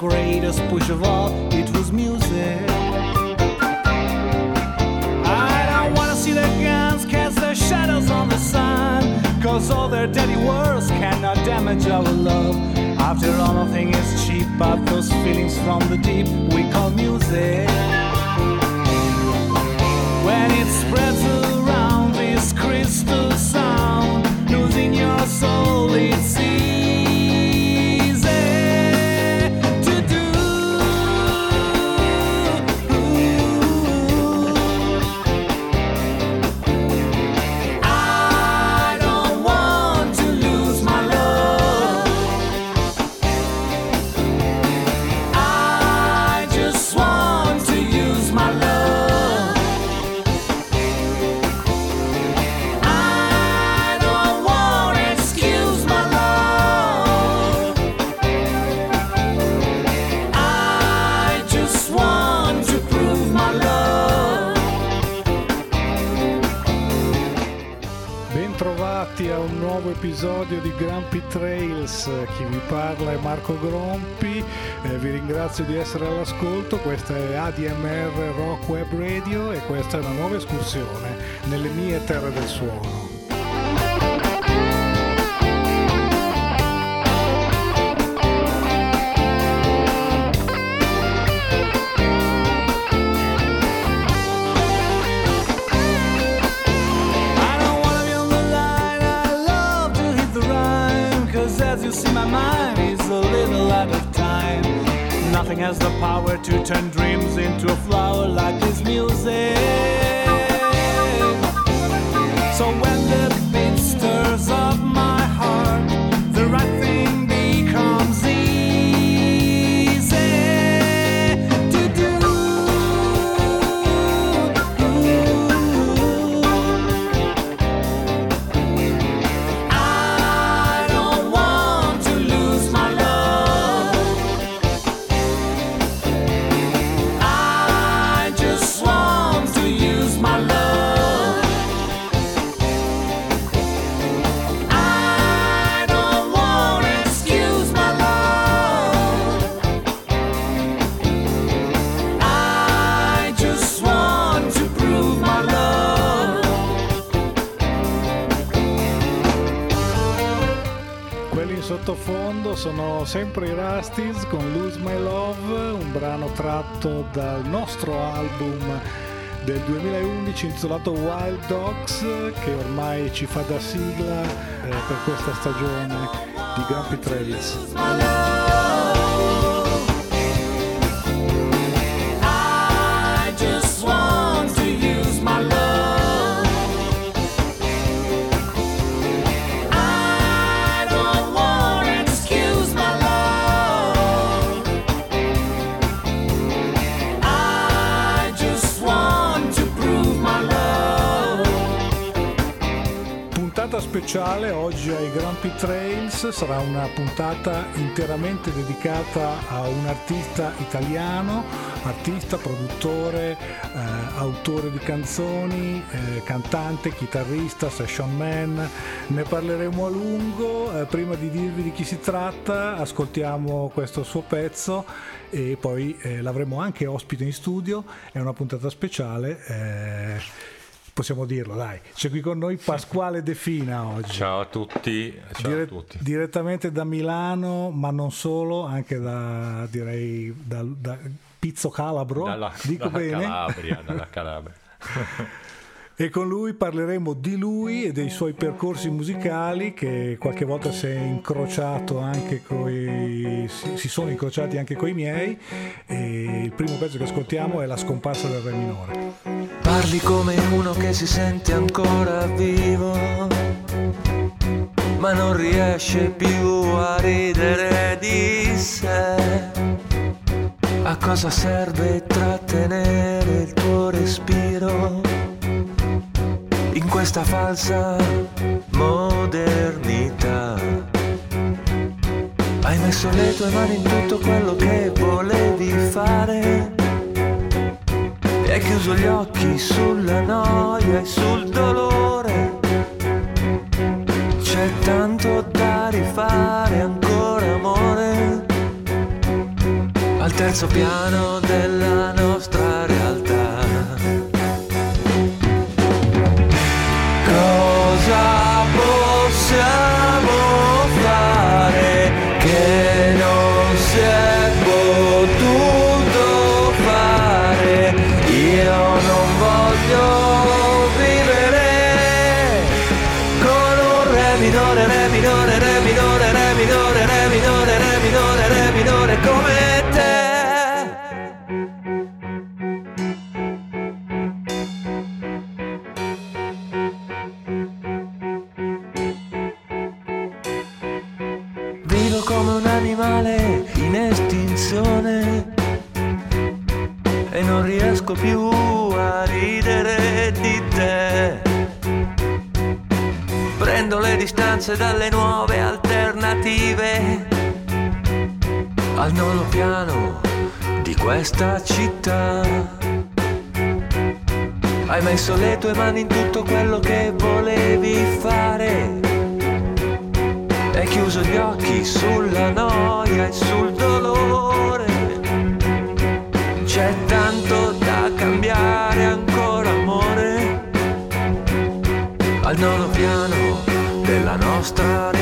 greatest push of all, it was music. I don't wanna see the guns cast their shadows on the sun, cause all their dirty words cannot damage our love. After all, nothing is cheap but those feelings from the deep we call music. When it spreads around this crystal sound, losing your soul, it's chi vi parla è Marco Grompi, Eh, vi ringrazio di essere all'ascolto, questa è ADMR Rock Web Radio e questa è una nuova escursione nelle mie terre del suono. To turn dreams into a 2011 intitolato Wild Dogs che ormai ci fa da sigla eh, per questa stagione di Grumpy Trails. Speciale oggi ai Grumpy Trails, sarà una puntata interamente dedicata a un artista italiano, artista, produttore, eh, autore di canzoni, eh, cantante, chitarrista, session man. Ne parleremo a lungo, eh, prima di dirvi di chi si tratta ascoltiamo questo suo pezzo e poi eh, l'avremo anche ospite in studio, è una puntata speciale. Possiamo dirlo, dai. C'è qui con noi Pasquale De Fina oggi. Ciao a tutti, ciao Dire- a tutti. direttamente da Milano, ma non solo, anche da direi da, da Pizzo Calabro, Dalla, dico dalla bene. Calabria, dalla Calabria. E con lui parleremo di lui e dei suoi percorsi musicali che qualche volta si coi si, sono incrociati anche coi miei e il primo pezzo che ascoltiamo è La scomparsa del re minore. Parli come uno che si sente ancora vivo, ma non riesce più a ridere di sé. A cosa serve trattenere il tuo respiro questa falsa modernità? Hai messo le tue mani in tutto quello che volevi fare e hai chiuso gli occhi sulla noia e sul dolore. C'è tanto da rifare ancora, amore. al terzo piano della nostra distanze dalle nuove alternative al nono piano di questa città. Hai messo le tue mani in tutto quello che volevi fare. Hai chiuso gli occhi sulla noia e sul dolore. C'è tanto da cambiare ancora, amore. Al nono piano della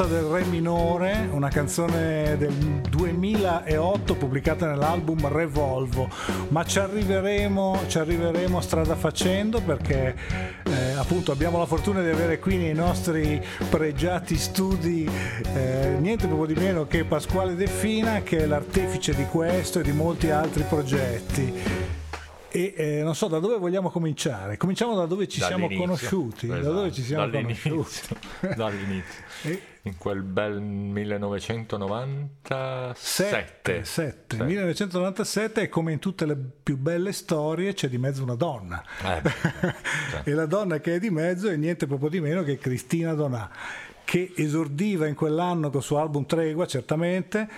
scomparsa del Re minore, una canzone del 2008 pubblicata nell'album Revolvo, ma ci arriveremo, ci arriveremo strada facendo perché eh, appunto abbiamo la fortuna di avere qui nei nostri pregiati studi eh, niente proprio di meno che Pasquale De Fina che è l'artefice di questo e di molti altri progetti. E eh, non so da dove vogliamo cominciare. Cominciamo da dove ci siamo conosciuti. Da Esatto, dove ci siamo dall'inizio, conosciuti. dall'inizio. E- In quel bel 1997. Sette, sette. Sì. 1997 e come in tutte le più belle storie c'è di mezzo una donna. Eh, e la donna che è di mezzo è niente proprio di meno che Cristina Donà, che esordiva in quell'anno col suo album Tregua, certamente,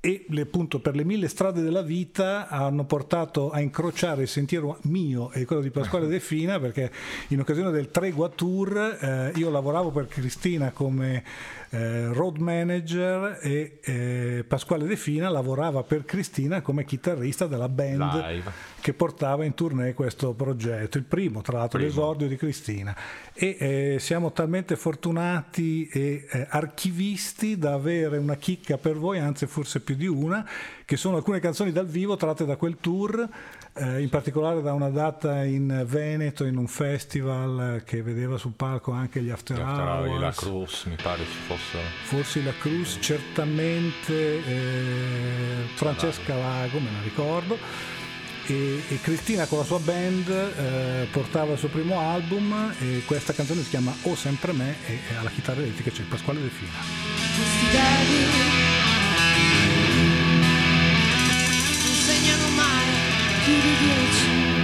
e le- appunto per le mille strade della vita hanno portato a incrociare il sentiero mio e quello di Pasquale De Fina perché in occasione del Tregua Tour eh, io lavoravo per Cristina come eh, road manager e eh, Pasquale De Fina lavorava per Cristina come chitarrista della band Live. che portava in tournée questo progetto, il primo tra l'altro Primo. l'esordio di Cristina e eh, siamo talmente fortunati e eh, archivisti da avere una chicca per voi, anzi forse più di una, che sono alcune canzoni dal vivo tratte da quel tour, eh, in particolare da una data in Veneto in un festival che vedeva sul palco anche gli After, After Hours, la Cruz mi pare ci fosse. forse la Cruz, certamente eh, Francesca Lago, me la ricordo. E, e Cristina con la sua band eh, portava il suo primo album e questa canzone si chiama O sempre me e, e alla chitarra elettrica c'è Pasquale De Fina. Più di dieci.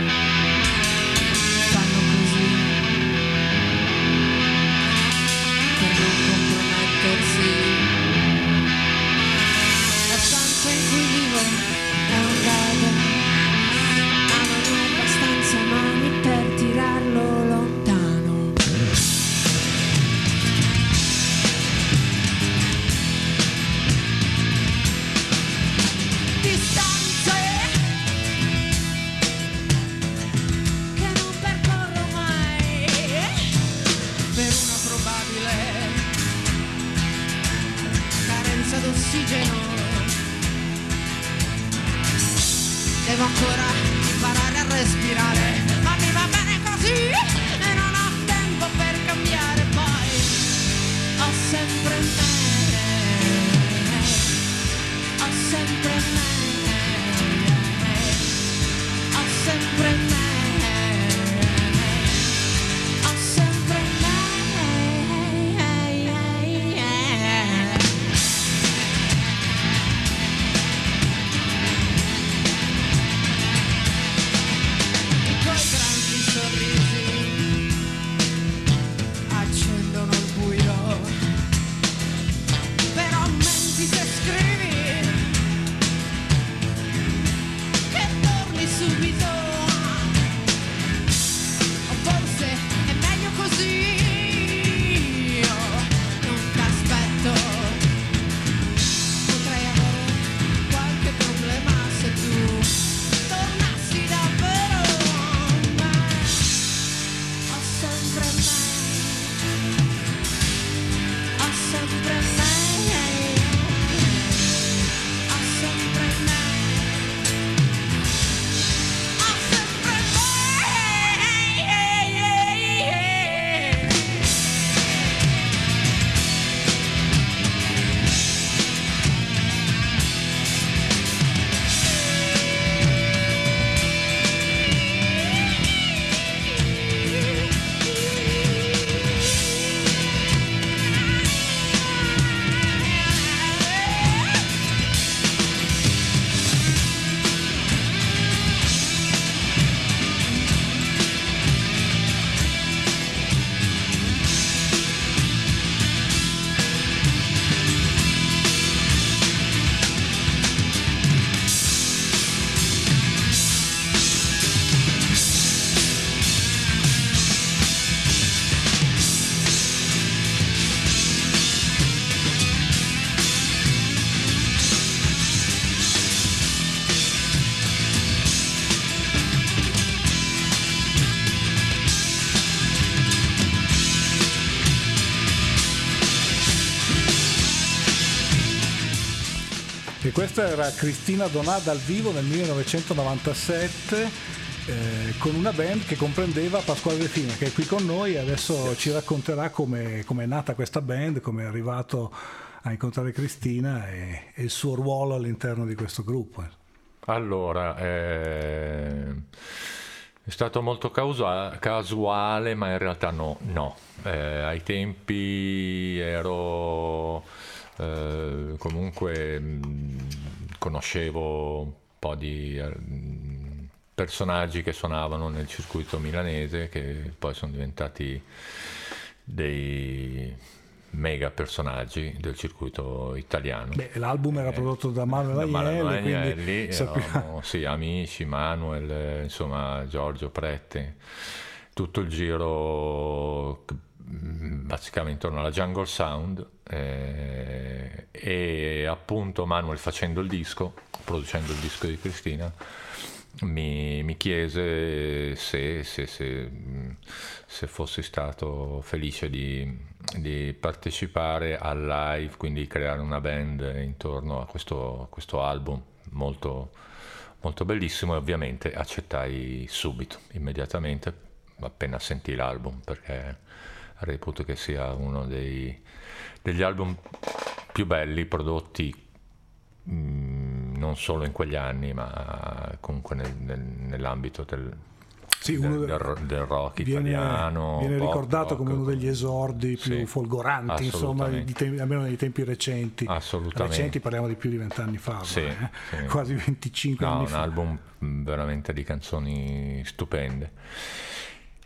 Questa era Cristina Donà dal vivo nel 1997 eh, con una band che comprendeva Pasquale Delfino che è qui con noi e adesso ci racconterà come è nata questa band, come è arrivato a incontrare Cristina e, e il suo ruolo all'interno di questo gruppo. Allora, eh, è stato molto causa- casuale, ma in realtà no. no. Eh, ai tempi ero eh, comunque mh, conoscevo un po' di eh, mh, personaggi che suonavano nel circuito milanese, che poi sono diventati dei mega personaggi del circuito italiano. Beh, l'album era prodotto da Manuel Da Agnelli, quindi Agnelli, sappiamo- sì, amici, Manuel, eh, insomma Giorgio Prette, tutto il giro basicamente intorno alla Jungle Sound eh, e appunto Manuel facendo il disco, producendo il disco di Cristina, mi, mi chiese se, se- se, mm, se fossi stato felice di, di partecipare al live, quindi creare una band intorno a questo, a questo album molto, molto bellissimo e ovviamente accettai subito, immediatamente, appena sentì l'album, perché reputo che sia uno dei- degli album più belli prodotti mm, non solo in quegli anni, ma comunque nel- nel- nell'ambito del, Sì, del, de- del- del rock viene, italiano. viene pop, ricordato rock, come uno degli esordi più Sì, folgoranti, insomma, tempi- almeno nei tempi recenti. Assolutamente. Recenti parliamo di più di vent'anni fa, Sì, eh? sì. quasi 25 No, anni un fa. album mm, veramente di canzoni stupende.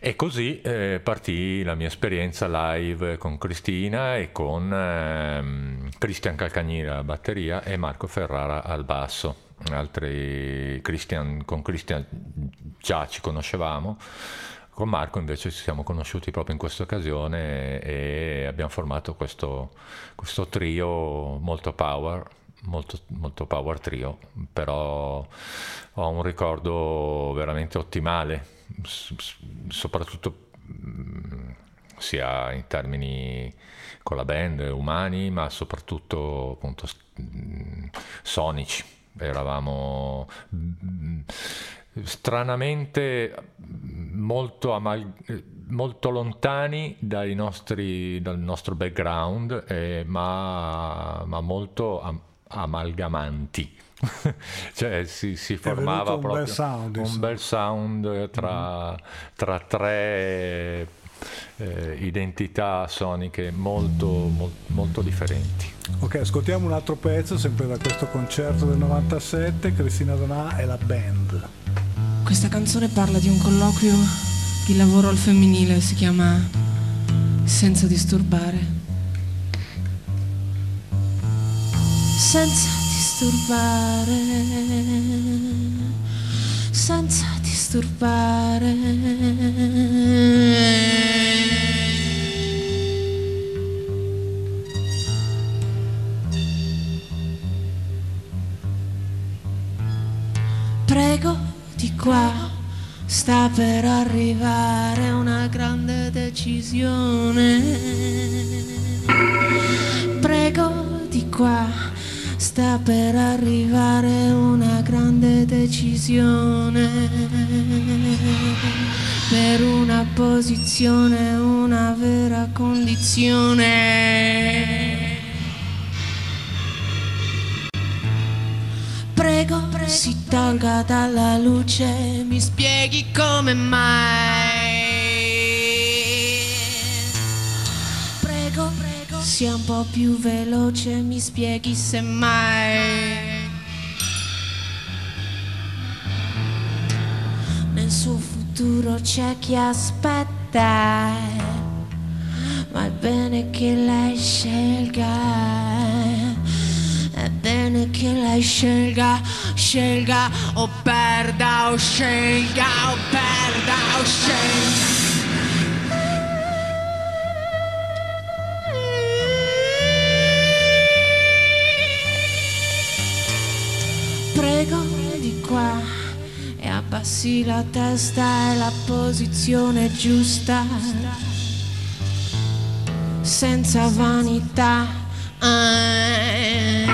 E così eh, partì la mia esperienza live con Cristina e con ehm, Cristian Calcagnira alla batteria e Marco Ferrara al basso. Altri Christian- con Cristian già ci conoscevamo, con Marco invece ci siamo conosciuti proprio in questa occasione e abbiamo formato questo, questo trio molto power, molto, molto power trio, però ho un ricordo veramente ottimale, soprattutto mm, sia in termini con la band, umani, ma soprattutto appunto mm, sonici. eravamo mm, stranamente molto, amal- molto lontani nostri, dal nostro background, eh, ma, ma, molto am- amalgamanti. cioè si, si formava un proprio bel sound, un bel sound tra, tra tre eh, identità soniche molto, molto, molto differenti. Ok, ascoltiamo un altro pezzo, sempre da questo concerto del 97, Cristina Donà e la band. Questa canzone parla di un colloquio di lavoro al femminile, si chiama Senza disturbare. Senza disturbare, senza disturbare. Prego di qua, sta per arrivare una grande decisione. Prego di qua, sta per arrivare una grande decisione. Per una posizione, una vera condizione. Prego, si tolga dalla luce, mi spieghi come mai. Sia un po' più veloce, mi spieghi se mai. Nel suo futuro c'è chi aspetta, ma è bene che lei scelga. È bene che lei scelga, scelga o perda o scelga o perda o scelga. Prego di qua e abbassi la testa è la posizione giusta, senza vanità. Eh,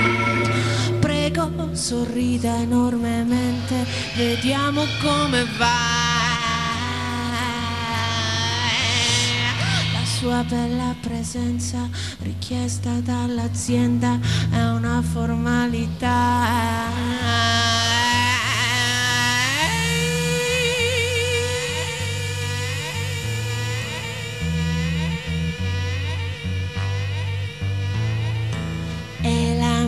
Prego, sorrida enormemente, vediamo come va. Sua bella presenza richiesta dall'azienda è una formalità.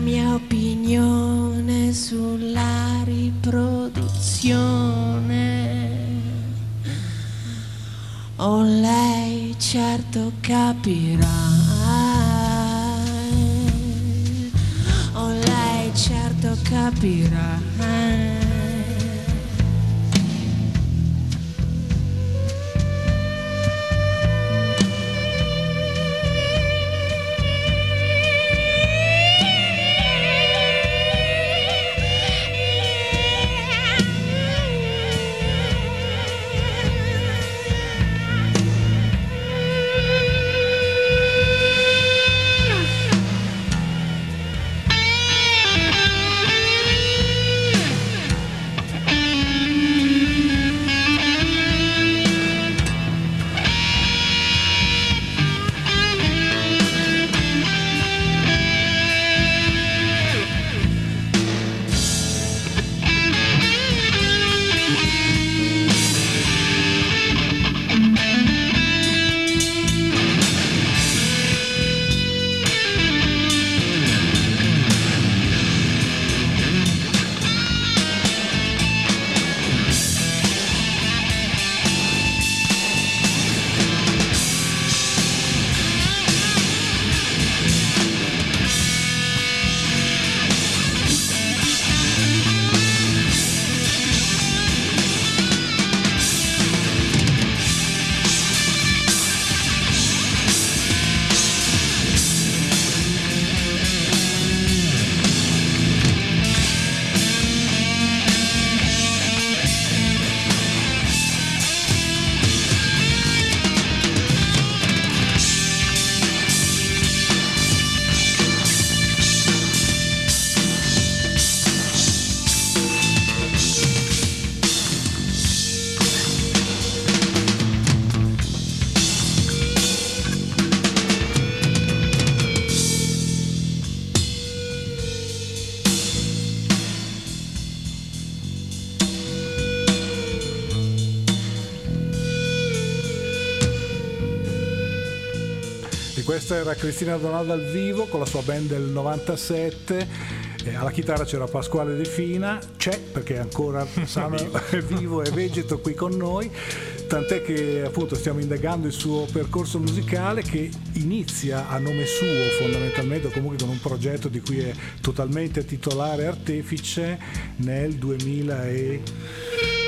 Mia opinione sulla riproduzione. O lei certo capirà. O lei certo capirà. Questa era Cristina Donaldo al vivo con la sua band del 97. Eh, alla chitarra c'era Pasquale De Fina, c'è perché è ancora sano, è vivo e vegeto qui con noi, tant'è che appunto stiamo indagando il suo percorso musicale che inizia a nome suo fondamentalmente, o comunque con un progetto di cui è totalmente titolare artefice nel 2000 e...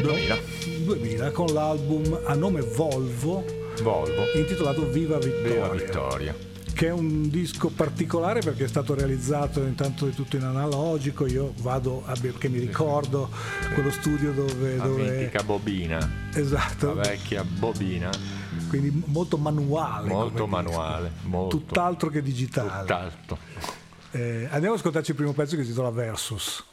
2000. 2000 con l'album a nome Volvo Volvo. intitolato Viva Vittoria, Viva Vittoria. Che è un disco particolare perché è stato realizzato intanto di tutto in analogico, io vado a, perché mi ricordo quello studio dove... La dove mitica bobina, esatto, la vecchia bobina, quindi molto manuale. molto manuale, molto. Tutt'altro che digitale. Tutt'altro. Eh, andiamo ad ascoltarci il primo pezzo che si intitola Versus.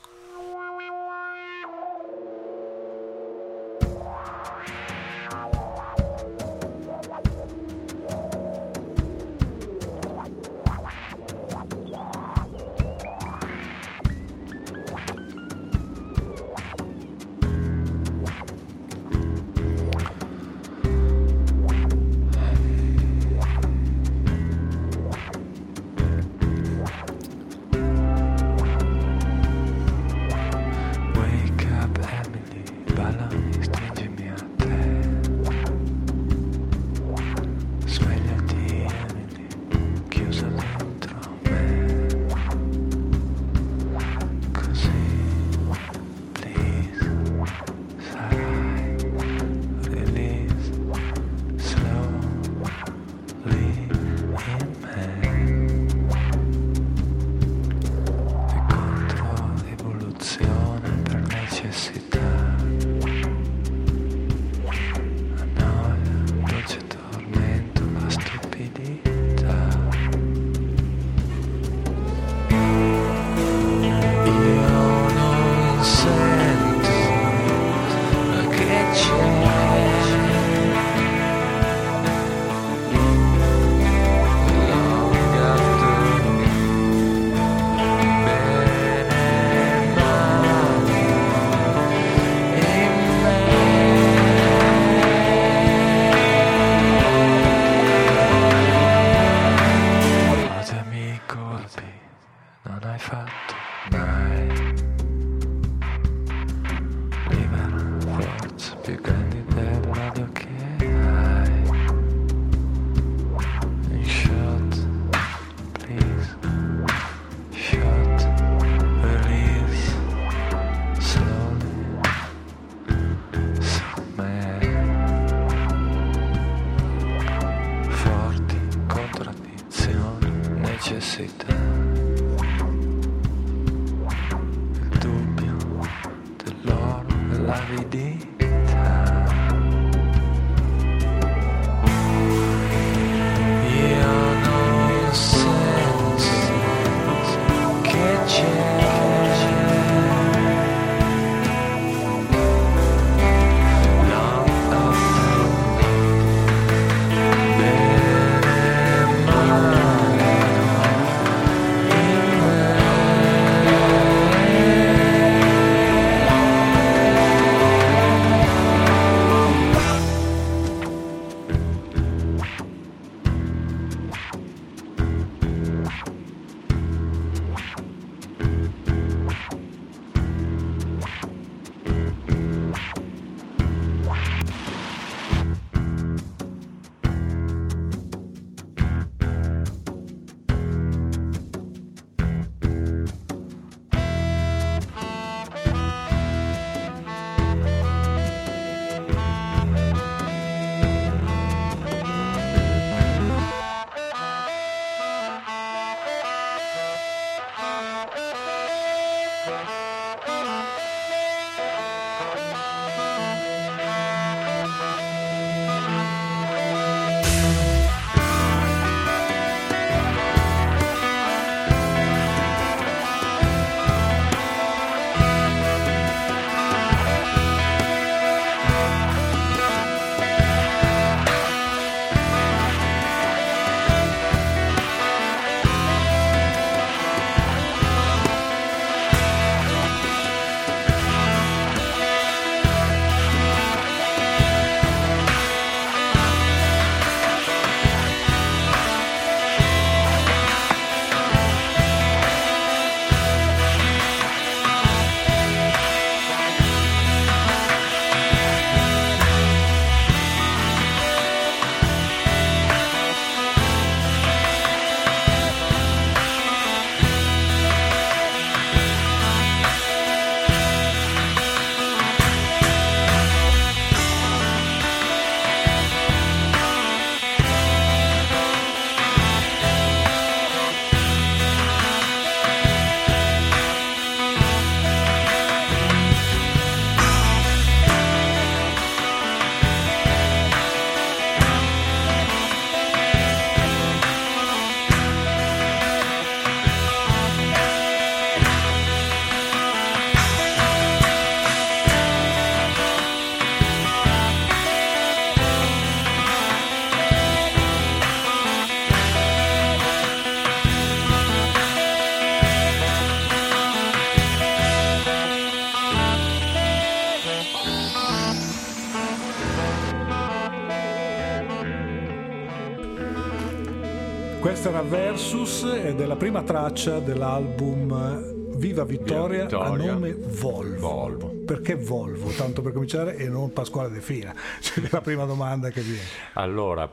Questa era Versus ed è la prima traccia dell'album Viva Vittoria, Vittoria. a nome Volvo. Volvo. Perché Volvo? Tanto per cominciare e non Pasquale De Fina? Cioè, la prima domanda che viene. Allora,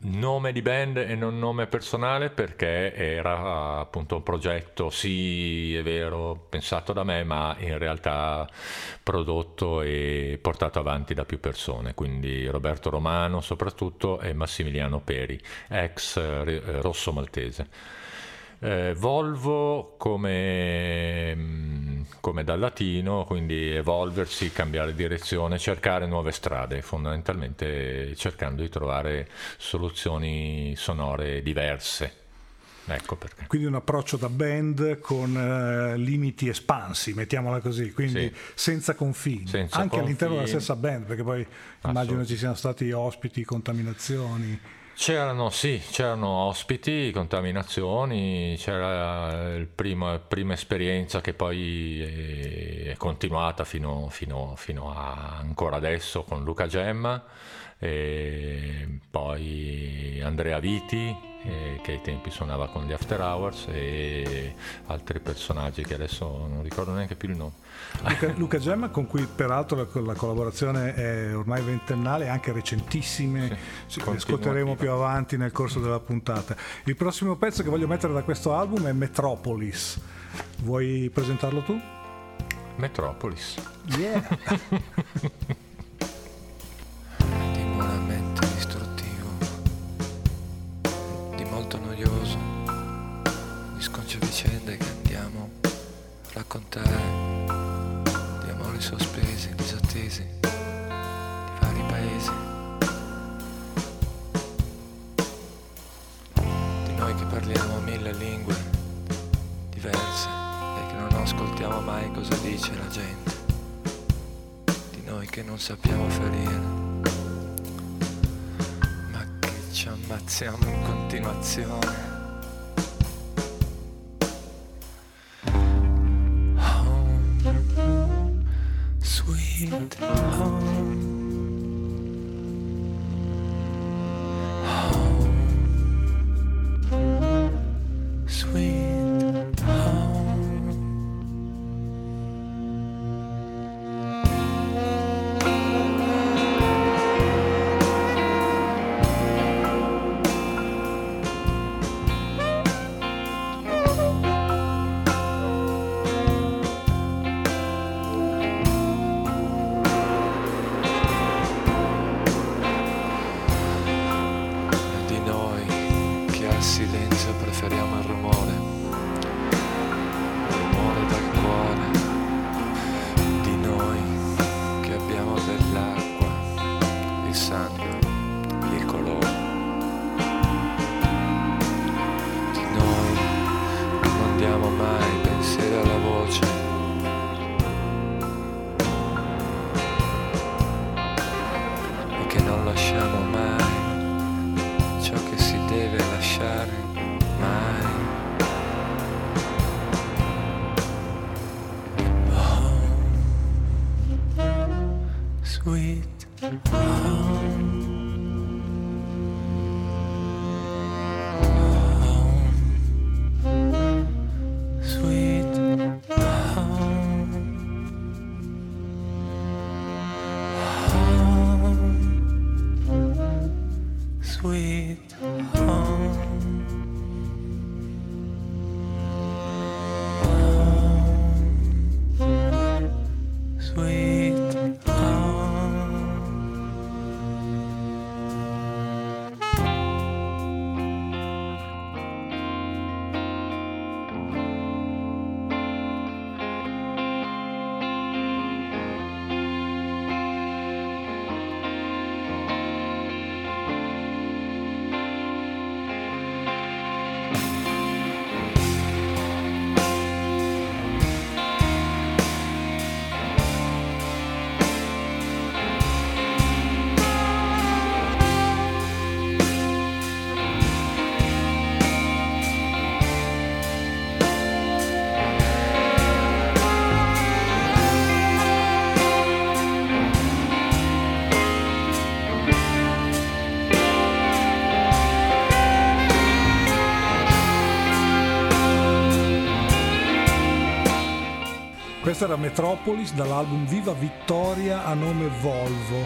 nome di band e non nome personale perché era appunto un progetto, sì, è vero, pensato da me, ma in realtà prodotto e portato avanti da più persone, quindi Roberto Romano soprattutto e Massimiliano Peri, ex eh, rosso maltese. Eh, Volvo come, mm, come dal latino, quindi evolversi, cambiare direzione, cercare nuove strade, fondamentalmente cercando di trovare soluzioni sonore diverse. Ecco perché. Quindi un approccio da band con eh, limiti espansi, mettiamola così, quindi Sì. senza confini, Senza anche all'interno della confini. stessa band, perché poi immagino ci siano stati ospiti, contaminazioni. C'erano, sì, c'erano ospiti, contaminazioni, c'era la prima esperienza che poi è, continuata fino, fino- fino ancora adesso con Luca Gemma, poi Andrea Viti, eh, che ai tempi suonava con gli After Hours, e altri personaggi che adesso non ricordo neanche più il nome. Luca, Luca Gemma, con cui peraltro la, la collaborazione è ormai ventennale, anche recentissime, ci continua ascolteremo attiva. più avanti nel corso della puntata. Il prossimo pezzo che voglio mettere da questo album è Metropolis. Vuoi presentarlo tu? Metropolis. Yeah! di buonamente distruttivo, di molto noioso, di sconce vicende che andiamo a raccontare, disattesi, di vari paesi, di noi che parliamo mille lingue diverse e che non ascoltiamo mai cosa dice la gente. Di noi che non sappiamo ferire, ma che ci ammazziamo in continuazione. Sweet home. Questo era Metropolis dall'album Viva Vittoria a nome Volvo,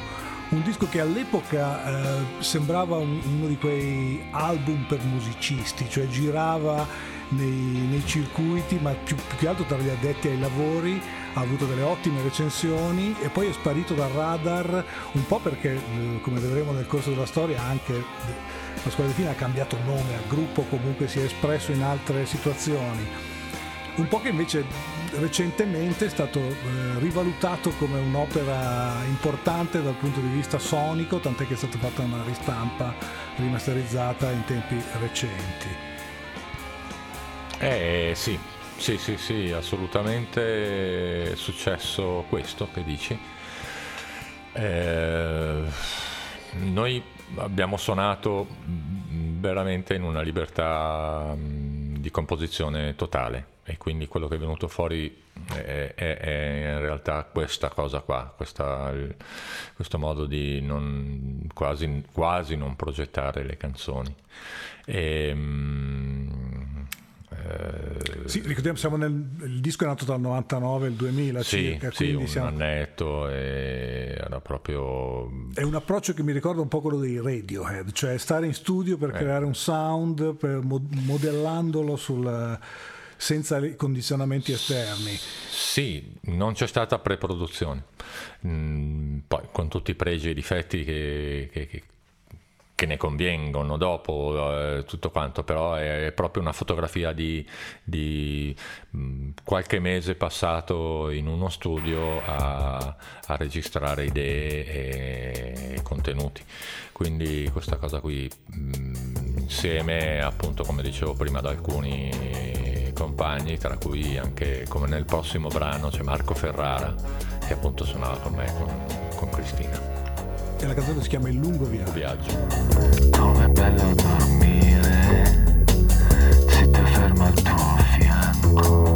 un disco che all'epoca eh, sembrava un- uno di quei album per musicisti, cioè girava nei, nei circuiti, ma più, più che altro tra gli addetti ai lavori, ha avuto delle ottime recensioni e poi è sparito dal radar un po' perché, eh, come vedremo nel corso della storia, anche eh, la squadra di fine ha cambiato nome al gruppo, comunque si è espresso in altre situazioni. Un po' che invece recentemente è stato eh, rivalutato come un'opera importante dal punto di vista sonico, tant'è che è stata fatta una ristampa rimasterizzata in tempi recenti. Eh sì, sì, sì, sì, assolutamente è successo questo che dici. Eh, noi abbiamo suonato mm, veramente in una libertà mm, di composizione totale e quindi quello che è venuto fuori è, è- è in realtà questa cosa qua, questa- questo modo di non, quasi, quasi non progettare le canzoni. E, mm, eh, Sì, ricordiamo, siamo nel, il disco è nato dal 99 al 2000 sì, circa, sì, quindi un siamo- annetto e era proprio è un approccio che mi ricorda un po' quello dei Radiohead, cioè stare in studio per Eh. creare un sound, per mo- modellandolo sul- senza condizionamenti esterni. Sì, non c'è stata preproduzione, Mm, poi con tutti i pregi e difetti che, che- che- ne convengono dopo, eh, tutto quanto, però è, è proprio una fotografia di, di, mm, qualche mese passato in uno studio a, a registrare idee e, e contenuti. Quindi questa cosa qui, mm, insieme appunto come dicevo prima ad alcuni compagni, tra cui anche come nel prossimo brano c'è Marco Ferrara, che appunto suonava con me, con, con Cristina. E la canzone si chiama Il lungo viaggio. Viaggio. Com'è bello dormire se ti fermo al tuo fianco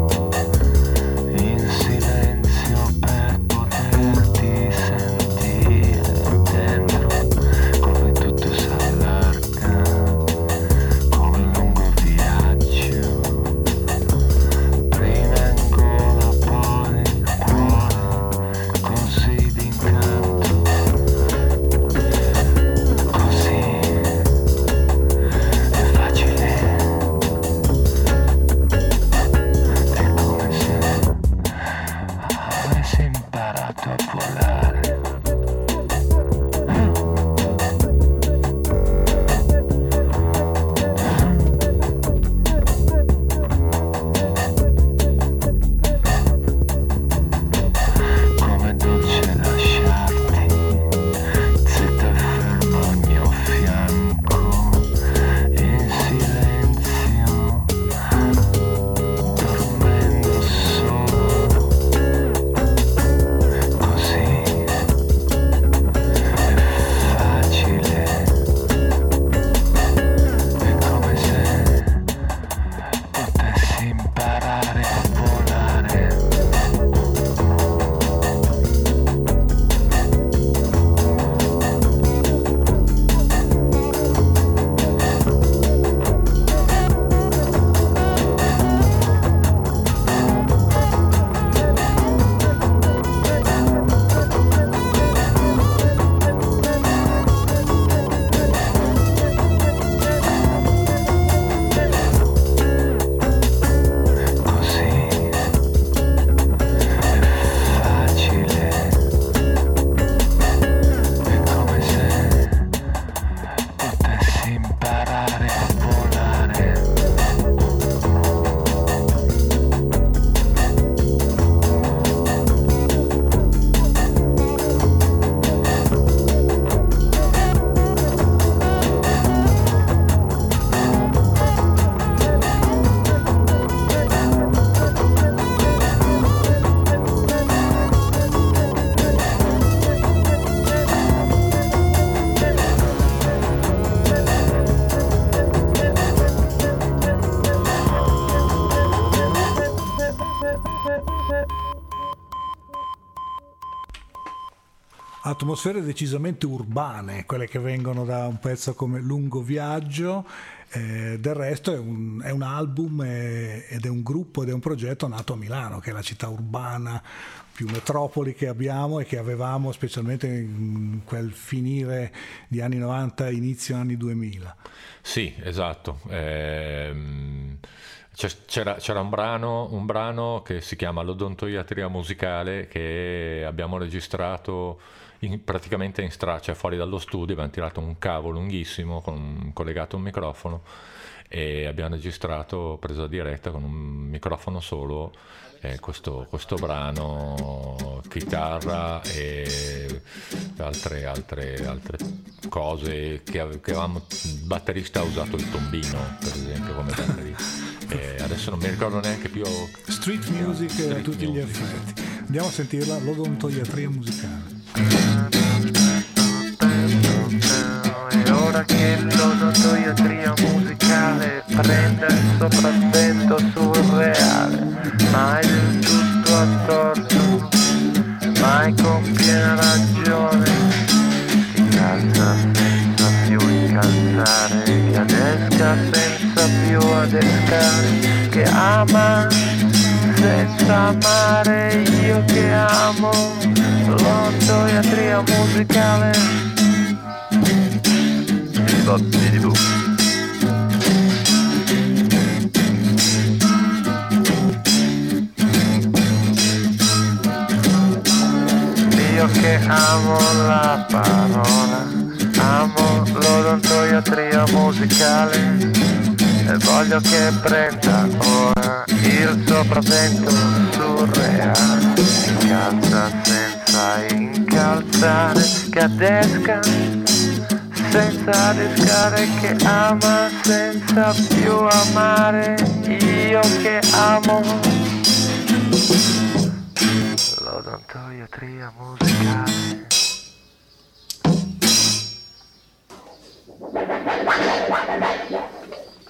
atmosfere decisamente urbane, quelle che vengono da un pezzo come Lungo Viaggio. Eh, del resto è un, è un album eh, ed è un gruppo ed è un progetto nato a Milano, che è la città urbana più metropoli che abbiamo e che avevamo specialmente in quel finire di anni 90, inizio anni 2000. Sì, esatto. Ehm, c'era, c'era un, brano, un brano che si chiama L'odontoiatria musicale che abbiamo registrato in- praticamente in strada, cioè fuori dallo studio, abbiamo tirato un cavo lunghissimo con collegato a un microfono e abbiamo registrato presa a diretta con un microfono solo eh, questo, questo brano, chitarra e altre, altre, altre cose che, ave- che avevamo, il batterista ha usato il tombino per esempio come batteria. E adesso non mi ricordo neanche più Street music a Street tutti gli music. effetti. Andiamo a sentirla, l'odontoiatria musicale. Che l'odontoiatria musicale prende il sopravvento sul reale, mai del tutto attorto, mai con piena ragione, si calza senza più incalzare, che adesca senza più adescare, che ama senza amare, io che amo l'odontoiatria musicale. Bidibop, bidibop. Io che amo la parola, amo l'odontoiatria musicale e voglio che prenda ora il sopravvento surreale. Incalza senza incalzare, che adesca senza riscare che ama senza più amare io che amo. L'odontoiatria musicale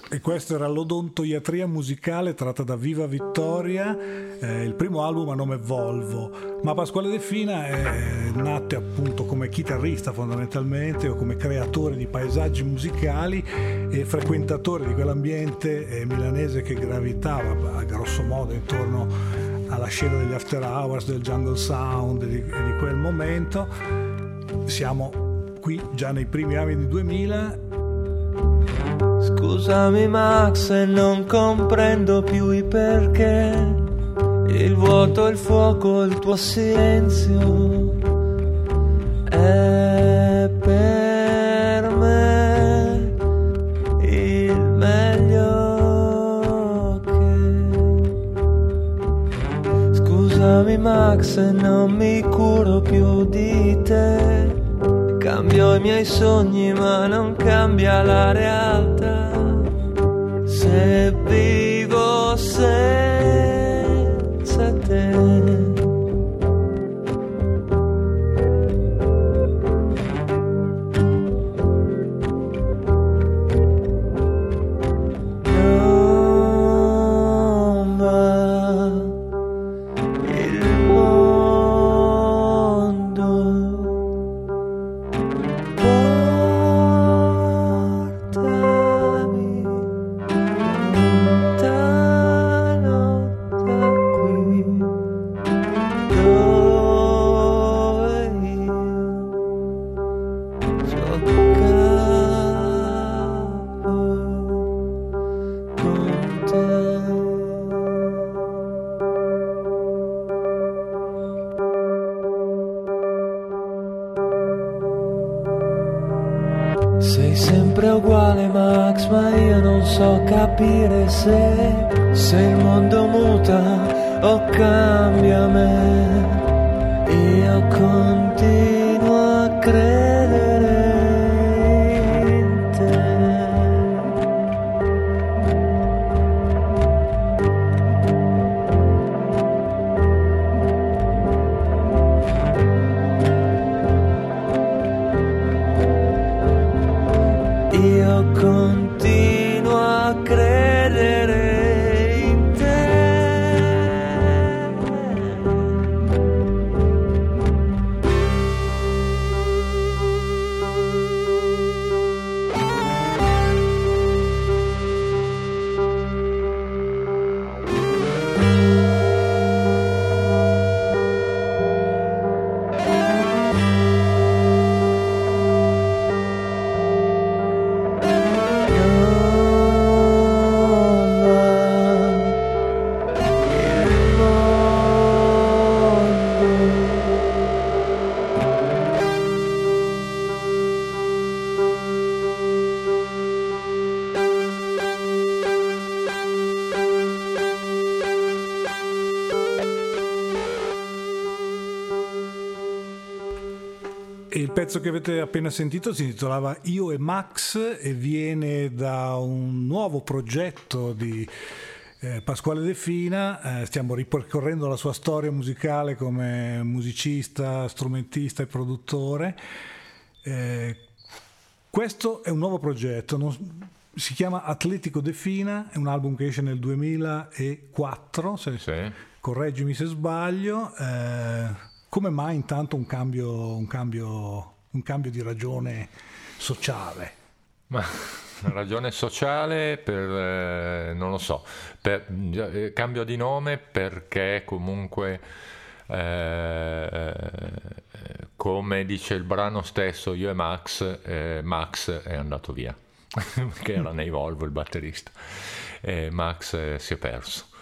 E questo era l'odontoiatria musicale tratta da Viva Vittoria, eh, il primo album a nome Volvo. Ma Pasquale De Fina è nato appunto come chitarrista fondamentalmente o come creatore di paesaggi musicali e frequentatore di quell'ambiente eh, milanese che gravitava a grosso modo intorno alla scena degli after hours, del jungle sound di, di quel momento. Siamo qui già nei primi anni di 2000 Scusami Max se non comprendo più i perché. Il vuoto, il fuoco, il tuo silenzio È per me il meglio che Scusami Max se non mi curo più di te. Cambio i miei sogni ma non cambia la realtà Se vivo senza capire se, se il mondo muta o cambia me. Io continuo pezzo che avete appena sentito si intitolava Io e Max e viene da un nuovo progetto di eh, Pasquale De Fina. Eh, stiamo ripercorrendo la sua storia musicale come musicista, strumentista e produttore. Eh, questo è un nuovo progetto, non- si chiama Atletico De Fina, è un album che esce nel 2004, se, Sì. correggimi se sbaglio. eh, come mai intanto un cambio, un cambio, un cambio di ragione sociale? Ma ragione sociale per, eh, non lo so, per, eh, cambio di nome perché comunque, eh, eh, come dice il brano stesso, io e Max, eh, Max è andato via, che era nei Volvo il batterista, e Max eh, si è perso.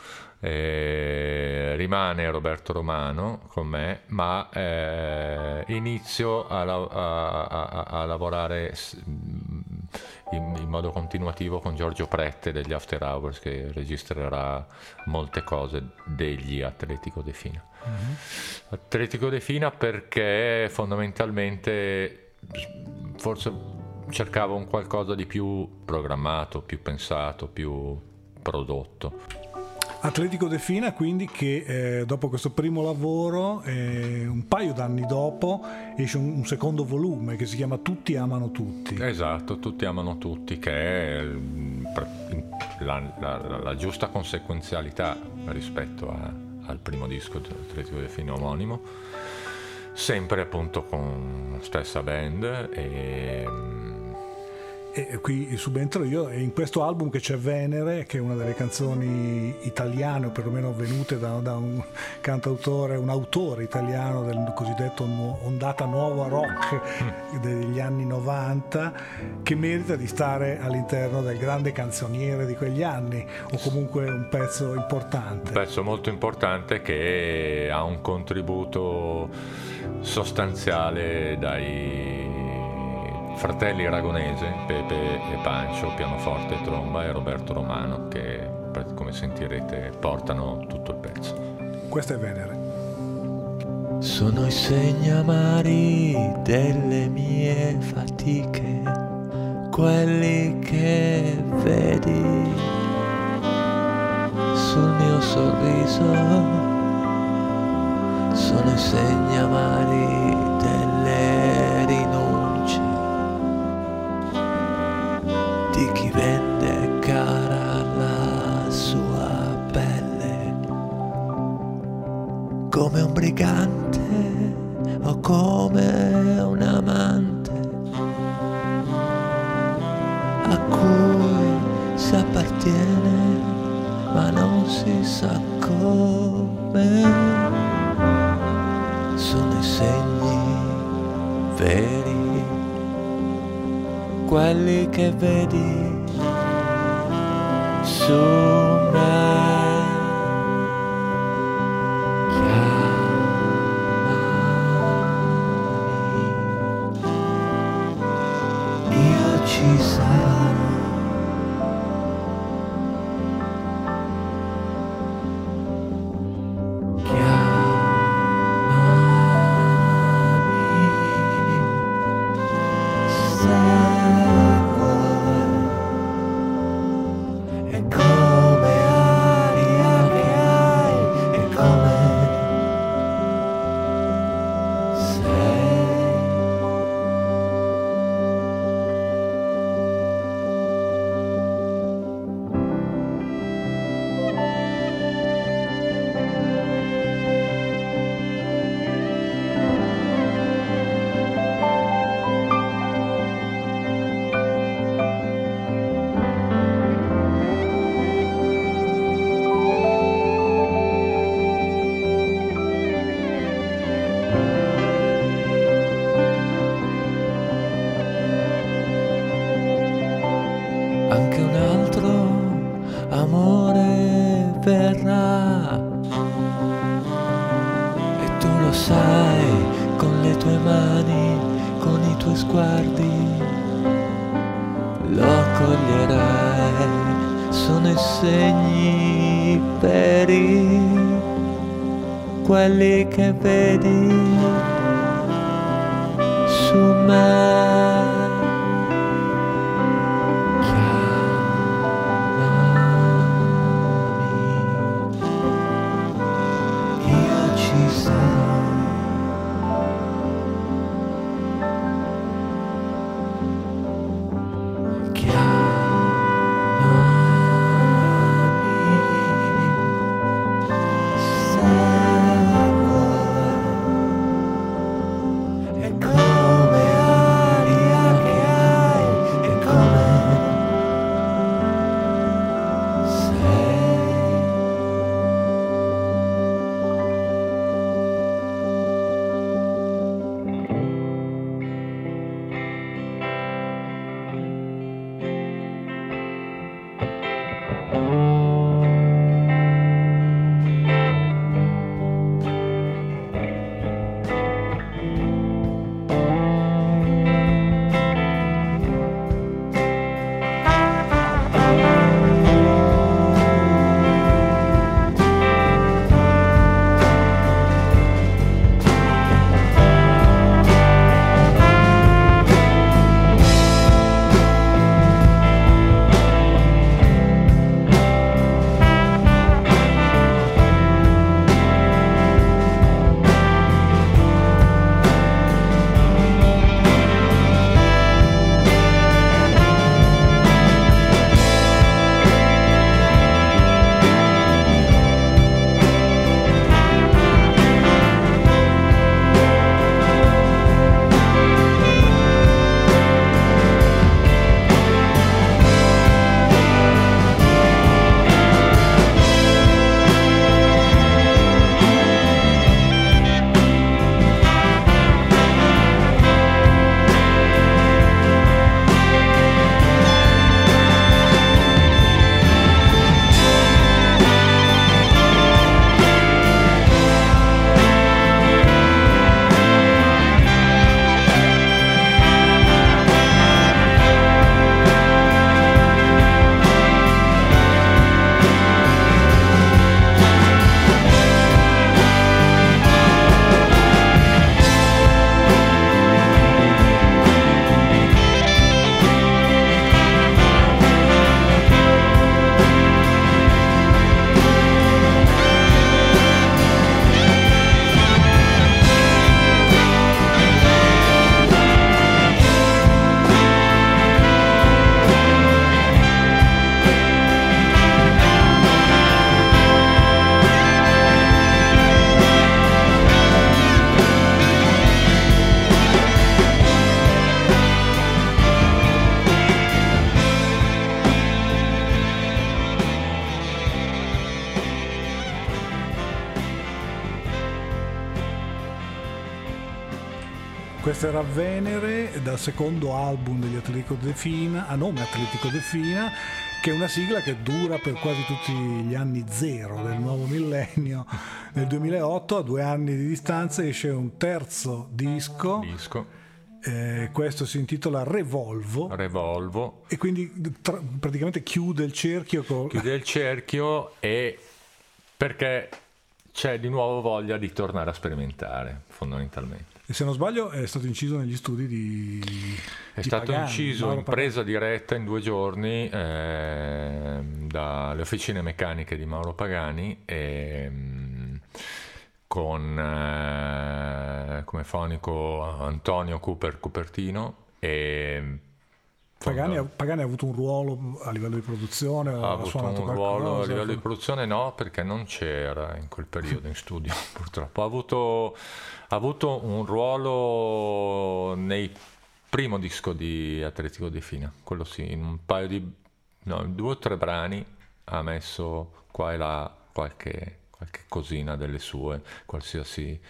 Eh, rimane Roberto Romano con me, ma eh, inizio a, a- a- a lavorare s- in, in modo continuativo con Giorgio Prette degli After Hours che registrerà molte cose degli Atletico De Fina. Atletico De Fina perché fondamentalmente forse cercavo un qualcosa di più programmato, più pensato, più prodotto. Atletico De Fina quindi che eh, dopo questo primo lavoro, eh, un paio d'anni dopo, esce un, un secondo volume che si chiama Tutti amano tutti. Esatto, tutti amano tutti, che è mm, la, la- la- la giusta conseguenzialità rispetto a- al primo disco di Atletico De Fino omonimo. Sempre appunto con stessa band e mm, E qui subentro io e in questo album che c'è Venere, che è una delle canzoni italiane, o perlomeno venute da, da un cantautore, un autore italiano del cosiddetto ondata nuova rock degli anni 90, che merita di stare all'interno del grande canzoniere di quegli anni, o comunque un pezzo importante. un pezzo molto importante che ha un contributo sostanziale dai fratelli Aragonese, Pepe e Pancio, pianoforte e tromba, e Roberto Romano, che come sentirete portano tutto il pezzo. Questo è Venere. Sono i segni amari delle mie fatiche, quelli che vedi sul mio sorriso. Sono i segni amari quelli che Questo era Venere dal secondo album degli Atletico De Fina, a nome Atletico De Fina, che è una sigla che dura per quasi tutti gli anni zero del nuovo millennio. Nel 2008, a due anni di distanza, esce un terzo disco, Disco, eh, questo si intitola Revolvo Revolvo, e quindi tra- praticamente chiude il cerchio con... chiude il cerchio e perché c'è di nuovo voglia di tornare a sperimentare, fondamentalmente. E se non sbaglio è stato inciso negli studi di... È di stato Pagani, inciso in presa diretta in due giorni eh, dalle officine meccaniche di Mauro Pagani e, mm, con eh, come fonico Antonio Cooper Cupertino e Pagani, ha- Pagani ha avuto un ruolo a livello di produzione? ha avuto suonato un ruolo a livello di produzione no perché non c'era in quel periodo in studio purtroppo ha avuto, ha avuto un ruolo nei primo disco di Atletico di Fina quello sì in un paio di no, due o tre brani ha messo qua e là qualche, qualche cosina delle sue qualsiasi,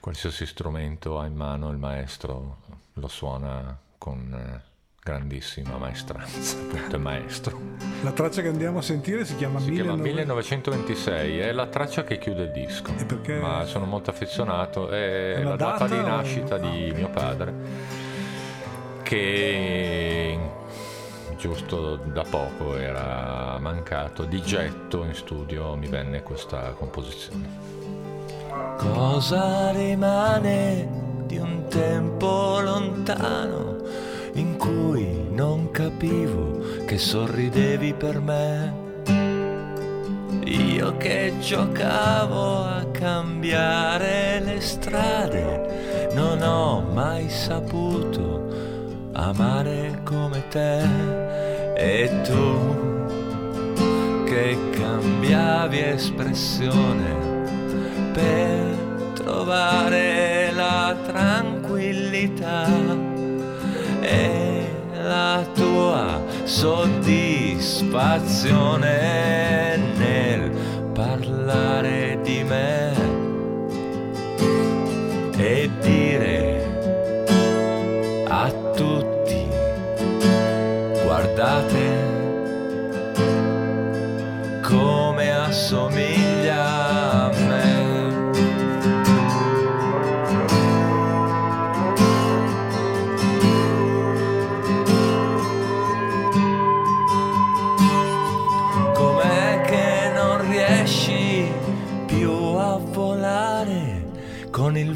qualsiasi strumento ha in mano il maestro lo suona con eh, grandissima maestranza appunto è maestro La traccia che andiamo a sentire si chiama, si chiama 1900 1926, è la traccia che chiude il disco. E perché? Ma sono molto affezionato, è, la data, data di o- nascita di ah, mio padre, che giusto da poco era mancato. Di getto in studio mi venne questa composizione. Cosa rimane di un tempo lontano in cui non capivo che sorridevi per me. Io che giocavo a cambiare le strade, non ho mai saputo amare come te. E tu che cambiavi espressione per trovare la tranquillità e la tua soddisfazione nel parlare di me e dire a tutti guardate come assomiglia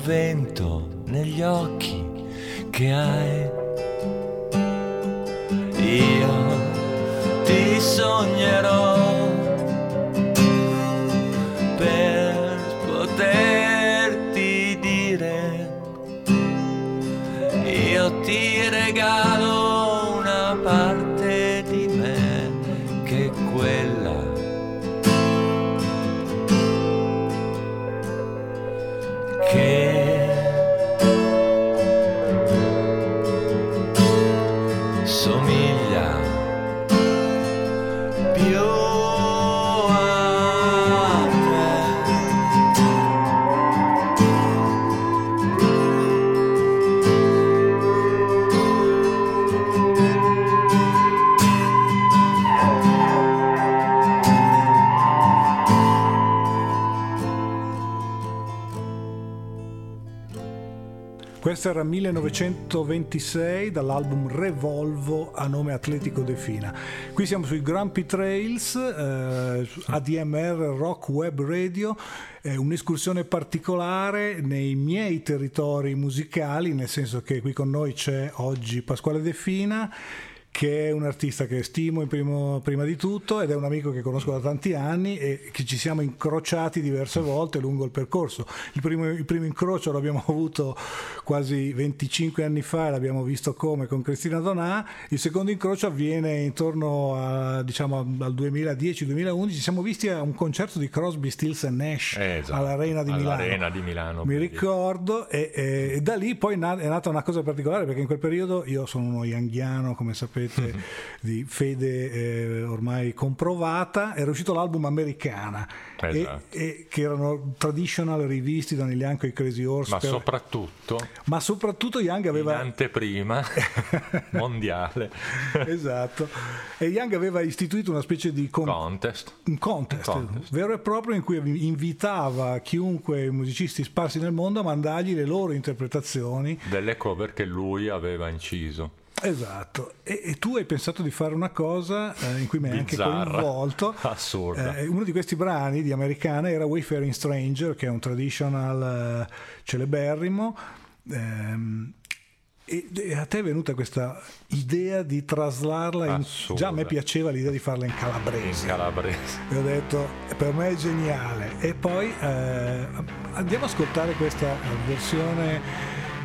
vento negli occhi che hai? Io ti sognerò per poterti dire io ti regalo era 1926 dall'album Revolvo a nome Atletico De Fina. Qui siamo sui Grumpy Trails, eh, ADMR Rock Web Radio, è un'escursione particolare nei miei territori musicali, nel senso che qui con noi c'è oggi Pasquale De Fina che è un artista che stimo primo- prima di tutto ed è un amico che conosco da tanti anni e che ci siamo incrociati diverse volte lungo il percorso. Il primo, il primo incrocio l'abbiamo avuto quasi 25 anni fa l'abbiamo visto come con Cristina Donà, il secondo incrocio avviene intorno a, diciamo, al 2010-2011, ci siamo visti a un concerto di Crosby, Stills Nash Eh, esatto, all'Arena di Milano. all'Arena di Milano, Mi ricordo e, e- e da lì poi è nata una cosa particolare perché in quel periodo io sono uno younghiano come sapete di fede eh, ormai comprovata era uscito l'album Americana e- Esatto. e, che erano traditional rivisti da Neil Young e Crazy Horse Ma per- soprattutto ma soprattutto Young in aveva anteprima mondiale esatto e Young aveva istituito una specie di con- contest. un contest, Un contest. vero e proprio in cui invitava chiunque musicisti sparsi nel mondo a mandargli le loro interpretazioni delle cover che lui aveva inciso. Esatto, e, e tu hai pensato di fare una cosa eh, in cui mi hai anche coinvolto. Assurda. Eh, uno di questi brani di Americana era Wayfaring Stranger, che è un traditional eh, celeberrimo. ehm, e, e a te è venuta questa idea di traslarla in... Assurda. Già a me piaceva l'idea di farla in In calabrese. calabrese. E ho detto, per me è geniale. E poi eh, andiamo ad ascoltare questa versione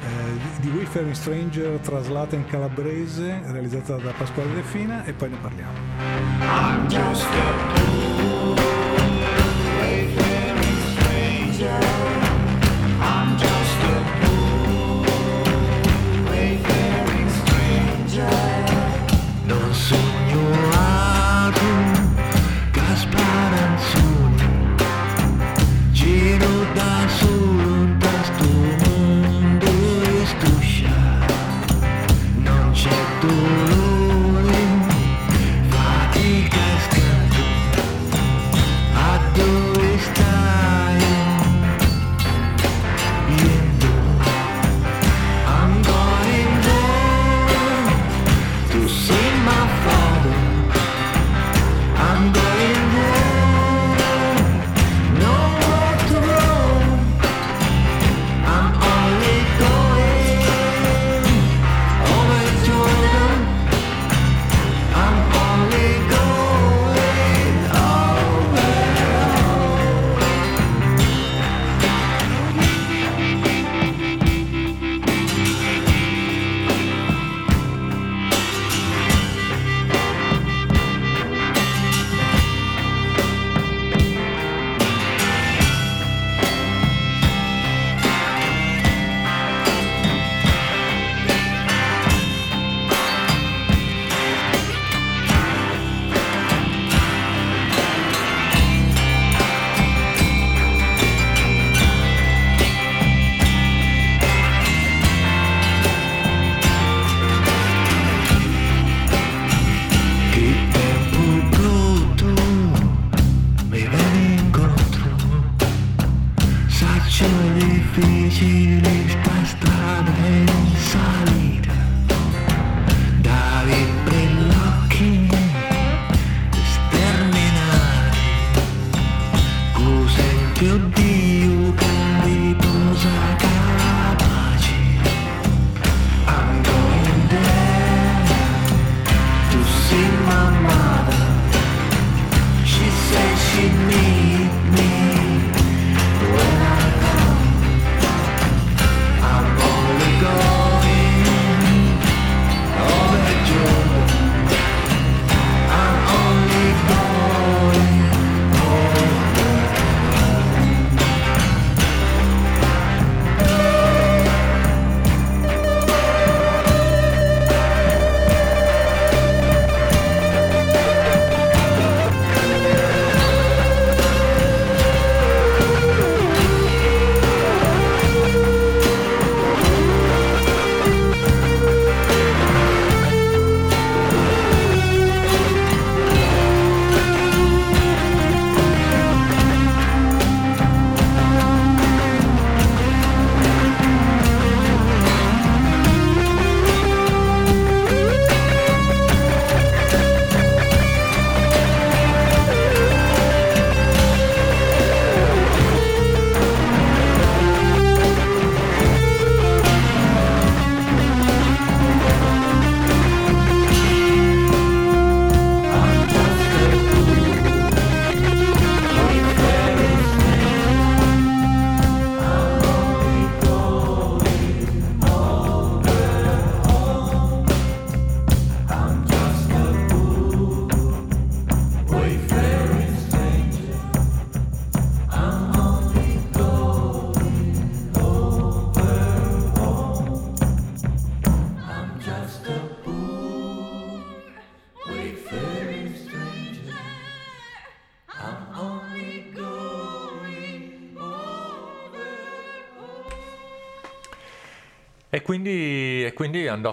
eh, di Wayfaring Stranger traslata in calabrese, realizzata da Pasquale De Fina, e poi ne parliamo.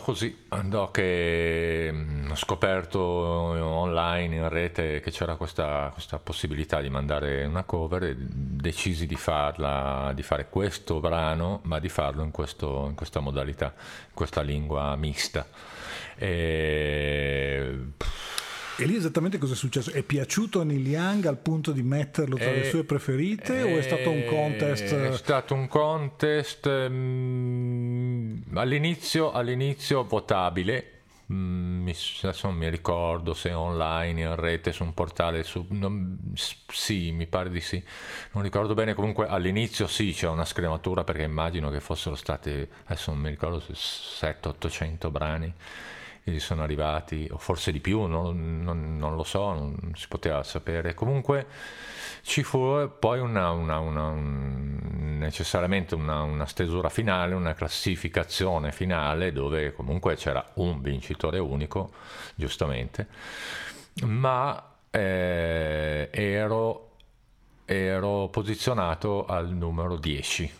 Così, andò che mh, ho scoperto online, in rete, che c'era questa, questa possibilità di mandare una cover e decisi di, farla, di fare questo brano, ma di farlo in, questo- in questa modalità, in questa lingua mista. E, E lì esattamente cosa è successo? È piaciuto a Neil Young al punto di metterlo tra le Eh, sue preferite o è stato un contest? È stato un contest mm, all'inizio, all'inizio votabile. Mm, adesso non mi ricordo se online, in rete, su un portale. Su, non- sì, mi pare di sì. Non ricordo bene. Comunque all'inizio sì, c'è una scrematura perché immagino che fossero stati, adesso non mi ricordo se 700-800 brani gli sono arrivati, o forse di più, non, non- non lo so, non si poteva sapere. Comunque ci fu poi una, una- una- un- necessariamente una, una stesura finale, una classificazione finale dove comunque c'era un vincitore unico, giustamente, ma eh, ero, ero posizionato al numero 10.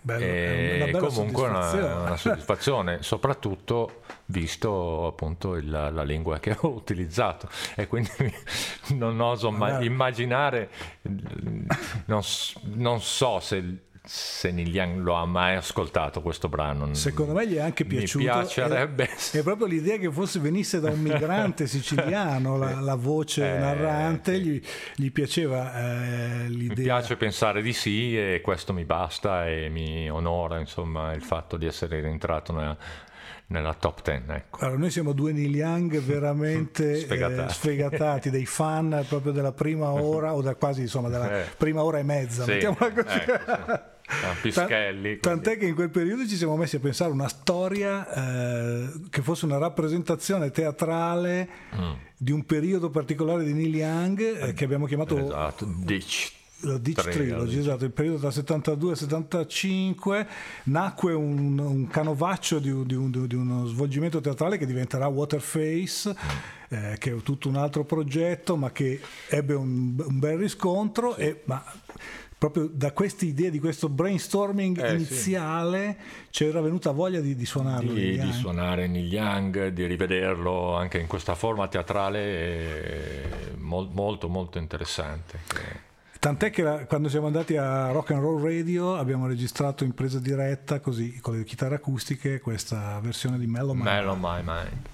Bello, E una comunque una, soddisfazione. una soddisfazione, soprattutto visto appunto il- la lingua che ho utilizzato e quindi non oso ma- immaginare, non, non so se, se Neil Young lo ha mai ascoltato questo brano. Secondo me gli è anche piaciuto. Mi piacerebbe. È, è proprio l'idea che fosse venisse da un migrante siciliano la, la voce Eh, narrante, sì. gli, gli piaceva eh, Mi l'idea. piace pensare di sì e questo mi basta e mi onora insomma il fatto di essere rientrato nella, nella top 10. Ecco. Allora, noi siamo due Neil Young veramente Sfegatati. eh, sfegatati, dei fan proprio della prima ora o da quasi insomma della Eh. prima ora e mezza, Sì, mettiamola così. ecco, sì. Ah, Pischelli, Ta- Tant'è che in quel periodo ci siamo messi a pensare una storia eh, che fosse una rappresentazione teatrale di un periodo particolare di Neil Young eh, che abbiamo chiamato Esatto, Ditch. la Ditch Trilogy, esatto, il periodo tra 72 e 75 nacque un, un canovaccio di, un- di un- di uno svolgimento teatrale che diventerà Waterface, eh, che è tutto un altro progetto, ma che ebbe un, un bel riscontro, e, ma proprio da queste idee, di questo brainstorming Eh, sì. iniziale, c'era venuta voglia di, di suonarlo. Di, di suonare Neil Young, di rivederlo anche in questa forma teatrale mol- molto molto interessante. Tant'è che la- quando siamo andati a Rock and Roll Radio abbiamo registrato in presa diretta, così con le chitarre acustiche, questa versione di Mellow Man. Mellow My Mind.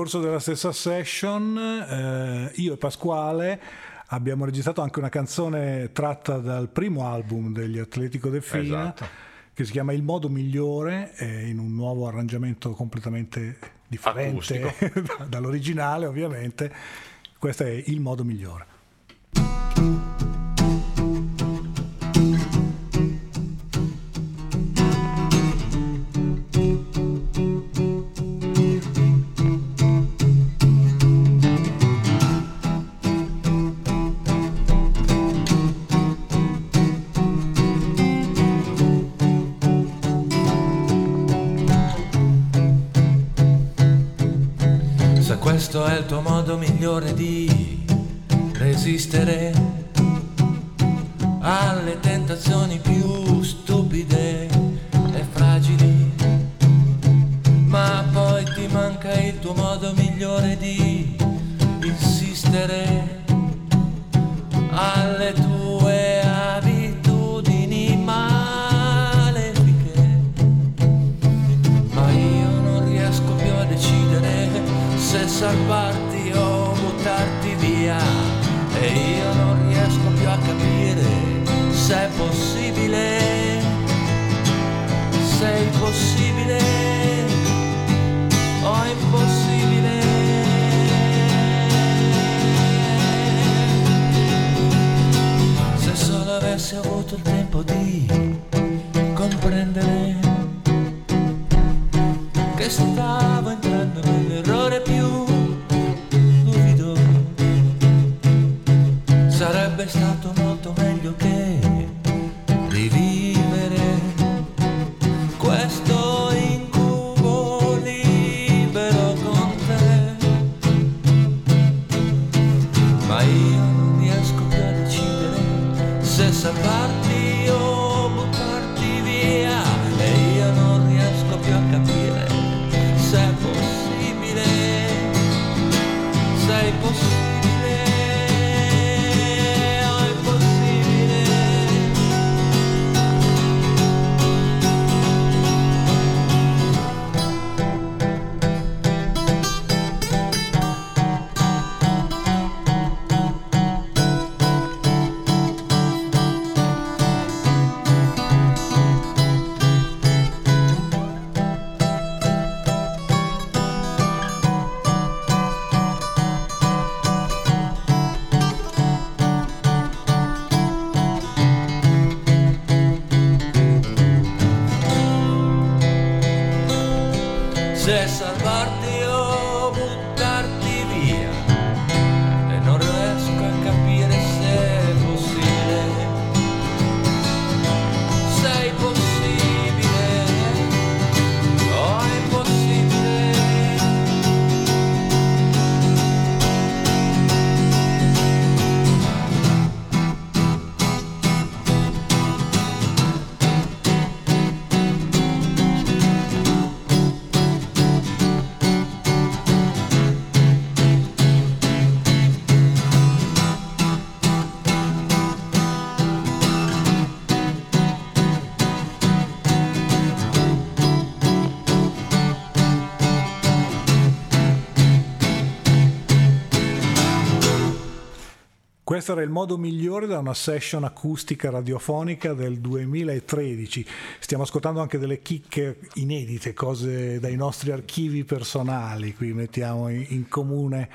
Corso della stessa session eh, io e Pasquale abbiamo registrato anche una canzone tratta dal primo album degli Atletico De Fina Esatto. che si chiama Il modo migliore eh, in un nuovo arrangiamento completamente differente dall'originale ovviamente. Questo è Il modo migliore. Tuo modo migliore di resistere alle tentazioni più solo avessi avuto il tempo Era il modo migliore da una session acustica radiofonica del 2013. Stiamo ascoltando anche delle chicche inedite, cose dai nostri archivi personali, qui mettiamo in comune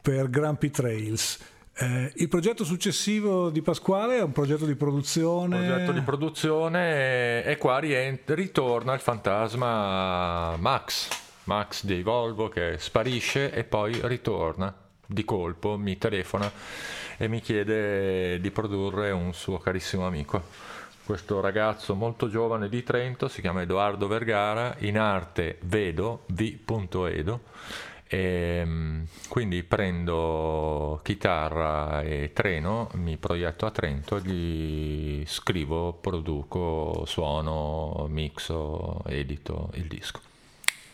per Grumpy Trails. Eh, il progetto successivo di Pasquale è un progetto di produzione. progetto di produzione e qua rientra- ritorna il fantasma Max, Max di Volvo che sparisce e poi ritorna di colpo, mi telefona e mi chiede di produrre un suo carissimo amico. Questo ragazzo molto giovane di Trento si chiama Edoardo Vergara, in arte Vedo, v.edo E, mm, quindi prendo chitarra e treno, mi proietto a Trento, gli scrivo, produco, suono, mixo, edito il disco.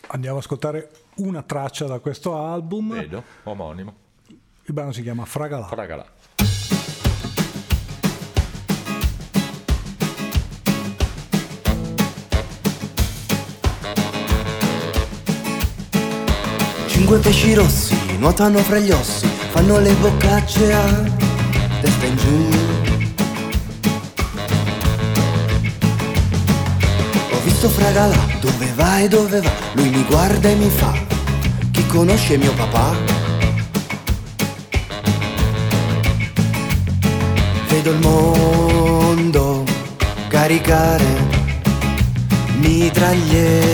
Andiamo ad ascoltare una traccia da questo album. Vedo, omonimo. Il brano si chiama Fragalà. Fragalà. Cinque pesci rossi nuotano fra gli ossi, fanno le boccacce a testa in giù. Ho visto Fragalà, dove va e dove va, lui mi guarda e mi fa, chi conosce mio papà? Vedo il mondo caricare mitragliette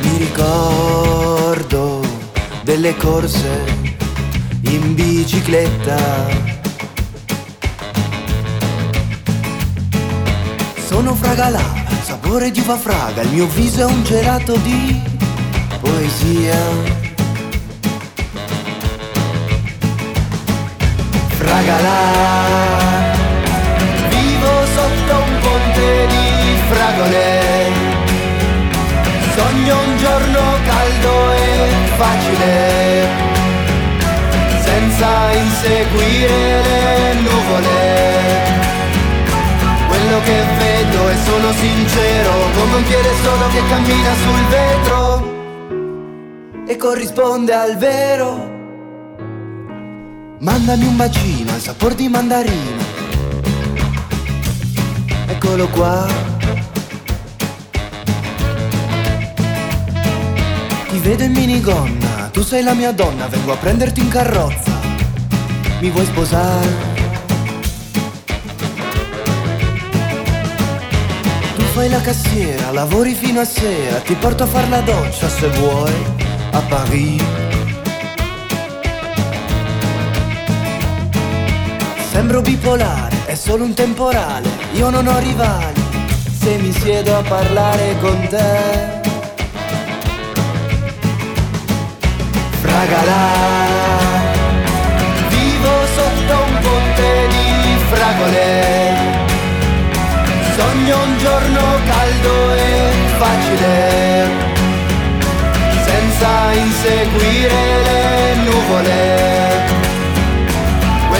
Mi ricordo delle corse in bicicletta. Sono fragalà, sapore di uva fraga, il mio viso è un gelato di poesia. Fragalà, vivo sotto un ponte di fragole. Sogno un giorno caldo e facile, senza inseguire le nuvole. Quello che vedo e sono sincero, come un piede solo che cammina sul vetro e corrisponde al vero. Mandami un bacino al sapore di mandarino. Eccolo qua. Ti vedo in minigonna, tu sei la mia donna, vengo a prenderti in carrozza. Mi vuoi sposare? Tu fai la cassiera, lavori fino a sera, ti porto a far la doccia se vuoi, a Parigi. Sembro bipolare, è solo un temporale, io non ho rivali, se mi siedo a parlare con te. Fragalà, vivo sotto un ponte di fragole, sogno un giorno caldo e facile, senza inseguire le nuvole.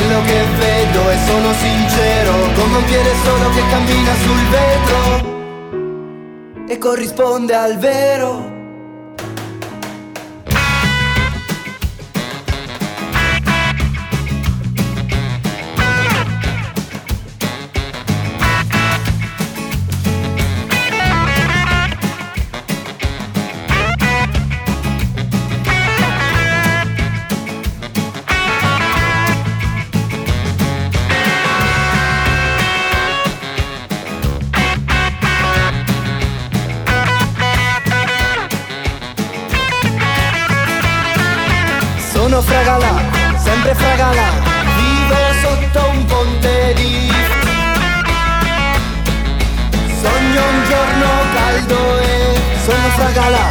Quello che vedo e sono sincero, come un piede solo che cammina sul vetro e corrisponde al vero. Fragalà, sempre fragalà, vivo sotto un ponte di Sogno un giorno caldo e sono fragalà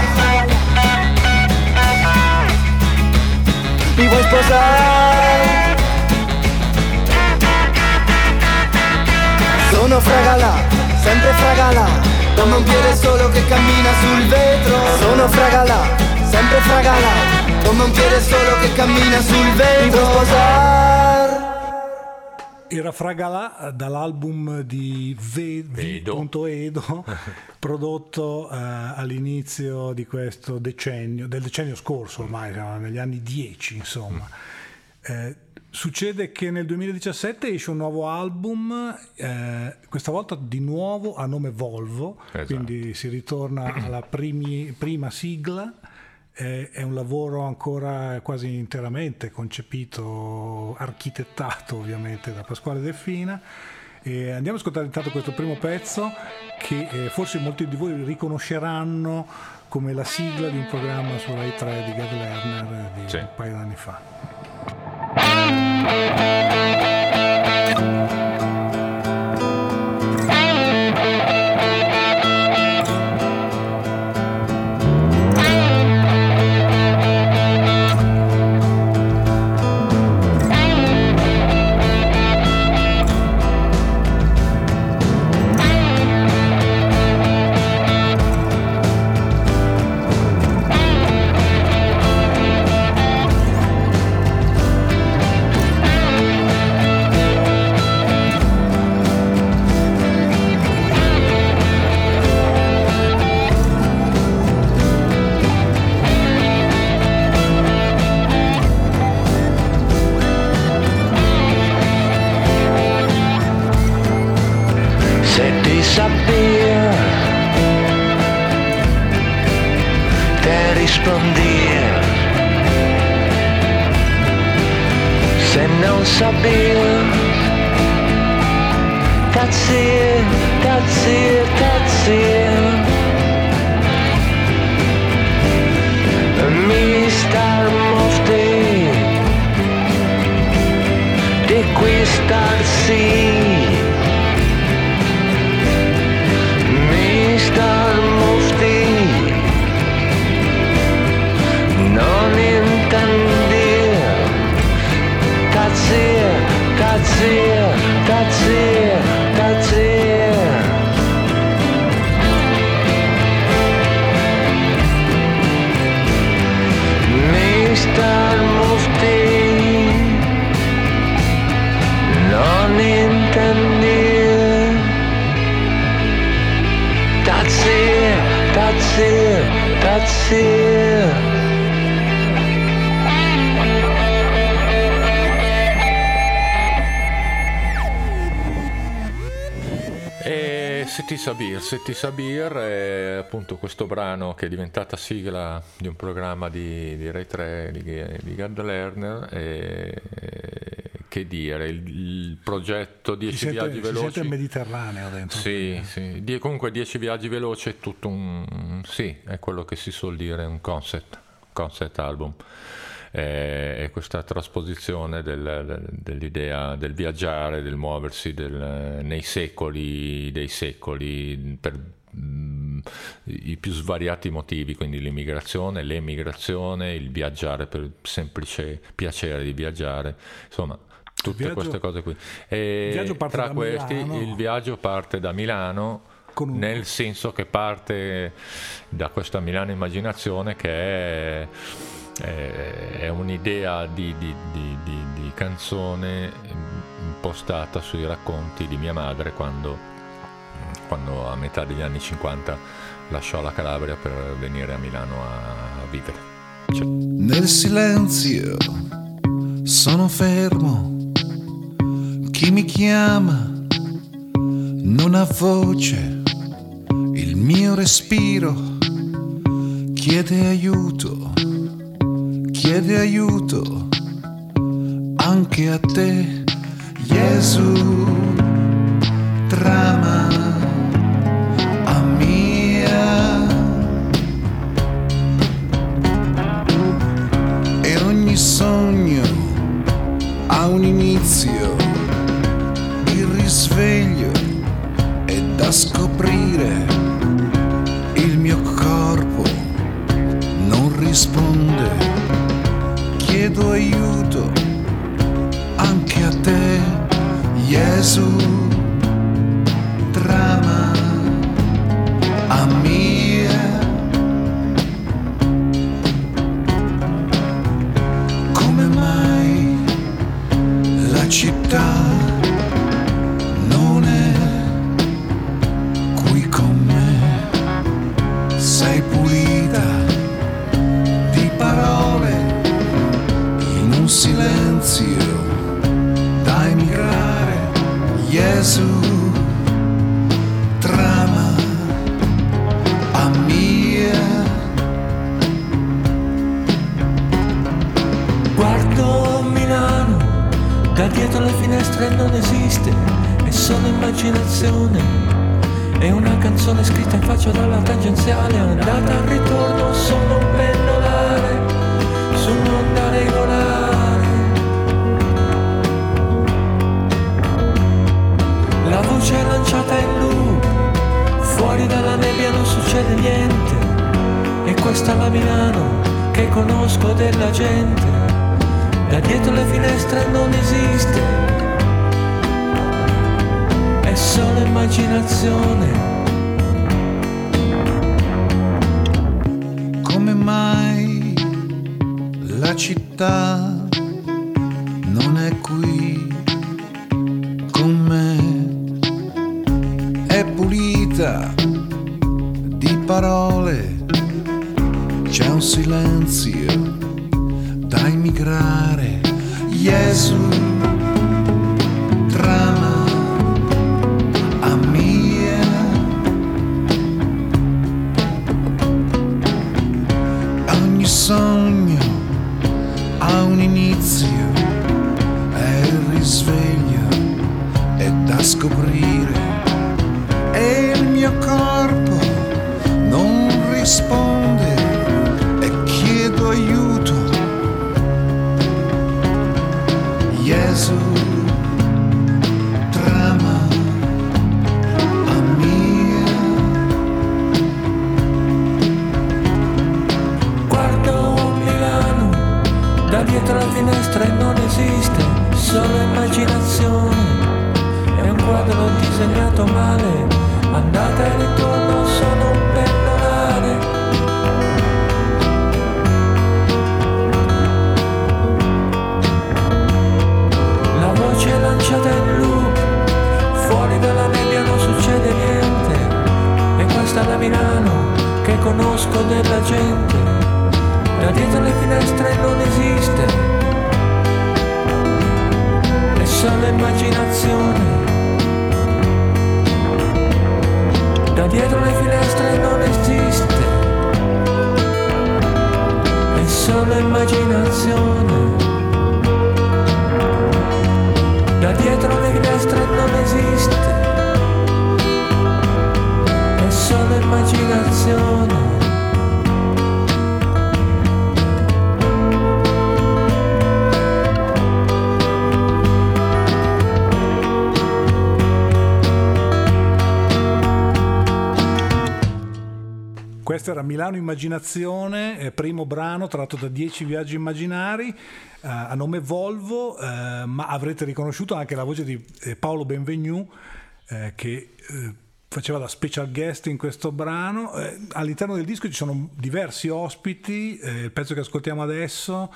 Mi vuoi sposare? Sono fragalà, sempre fragalà Come un piede solo che cammina sul vetro. Sono fragalà, sempre fragalà Come un piede solo che cammina sul sposare? Era Fragalà eh, dall'album di Ve- Vedo. V.Edo prodotto eh, all'inizio di questo decennio, del decennio scorso ormai, siamo negli anni 10 insomma. Eh, succede che nel 2017 esce un nuovo album, eh, questa volta di nuovo a nome Volvo, Esatto. quindi si ritorna alla primi- prima sigla. Eh, È un lavoro ancora quasi interamente concepito, architettato ovviamente da Pasquale Delfina. E andiamo ad ascoltare intanto questo primo pezzo che eh, forse molti di voi riconosceranno come la sigla di un programma su Rai 3 di Gad Lerner di Sì. un paio d'anni fa. Setti Sabir è appunto questo brano che è diventata sigla di un programma di, di Rai 3 di, di Gerd Lerner. E, che dire, il, il progetto 10 Si viaggi veloci. il Mediterraneo dentro. Sì, sì. Die- comunque 10 viaggi veloci è tutto un... sì, è quello che si suol dire un concept, concept album. Eh, È questa trasposizione del- del- dell'idea del viaggiare, del muoversi del- nei secoli dei secoli per mm, i più svariati motivi, quindi l'immigrazione, l'emigrazione, il viaggiare per il semplice piacere di viaggiare, insomma tutte viaggio- queste cose qui. E tra questi Milano. il viaggio parte da Milano un- nel senso che parte da questa Milano immaginazione che è, è- un'idea di, di- di- di- di canzone impostata sui racconti di mia madre quando, quando a metà degli anni 50 lasciò la Calabria per venire a Milano a vivere. Cioè, Nel silenzio sono fermo. Chi mi chiama non ha voce. Il mio respiro chiede aiuto. Chiede aiuto anche a te, Gesù. Trama a mia. e ogni sogno ha un inizio, chiedo aiuto anche a te, Gesù, inizio e il risveglio è da scoprire Milano Immaginazione, eh, primo brano tratto da 10 viaggi immaginari, eh, a nome Volvo, eh, ma avrete riconosciuto anche la voce di Paolo Benvenu che faceva da special guest in questo brano. All'interno del disco ci sono diversi ospiti, il pezzo che ascoltiamo adesso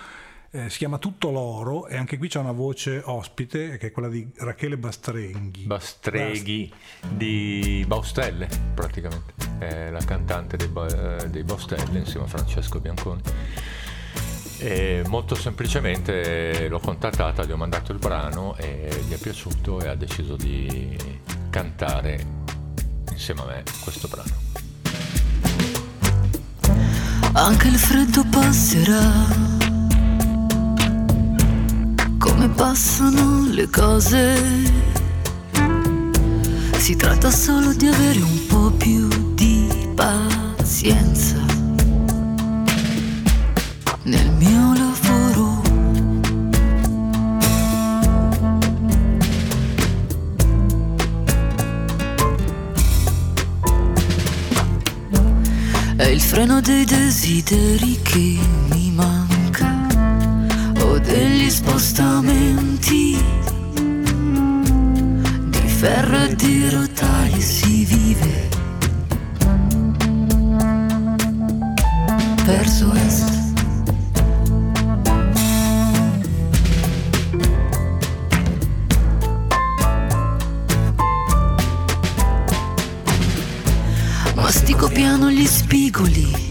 eh, si chiama Tutto l'oro e anche qui c'è una voce ospite che è quella di Rachele Bastrenghi. Bastreghi di Baustelle, praticamente. È la cantante dei, Ba- eh, dei Baustelle insieme a Francesco Bianconi. E molto semplicemente l'ho contattata, gli ho mandato il brano e gli è piaciuto e ha deciso di cantare insieme a me questo brano. Anche il freddo passerà. Come passano le cose. Si tratta solo di avere un po' più di pazienza. Nel mio lavoro. È il freno dei desideri che spostamenti di ferro e di rotaie si vive verso est. Mastico piano gli spigoli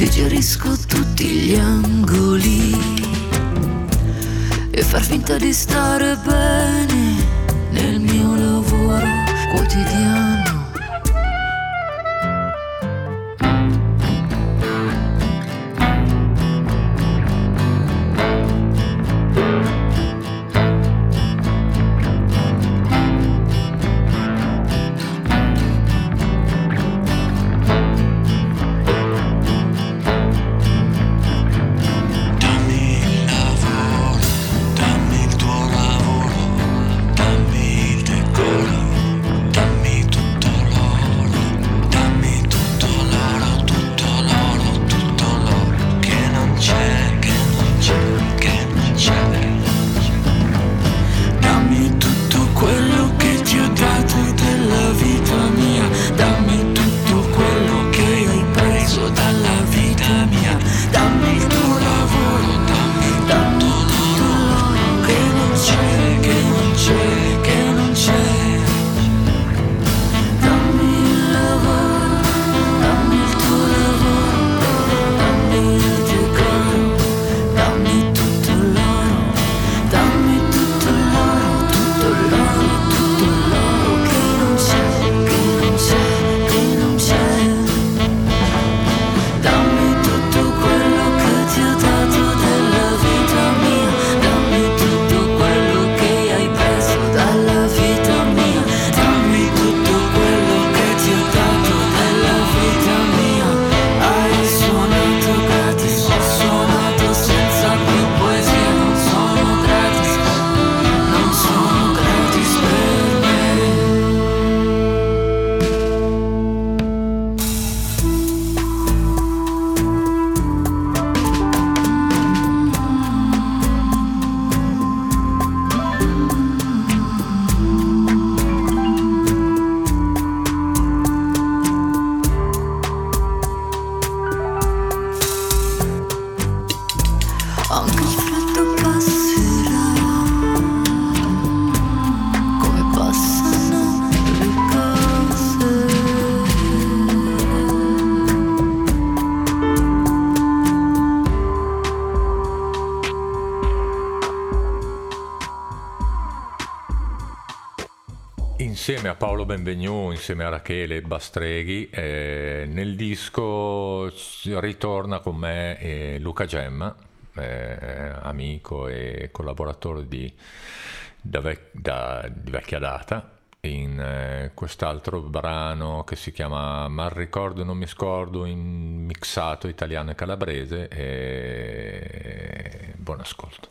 digerisco tutti gli angoli e far finta di stare bene nel mio lavoro quotidiano. Benvegnu, insieme a Rachele Bastreghi, eh, nel disco ritorna con me eh, Luca Gemma, eh, amico e collaboratore di, da, vec- da- di vecchia data, in eh, quest'altro brano che si chiama Mal ricordo non mi scordo in mixato italiano e calabrese e buon ascolto.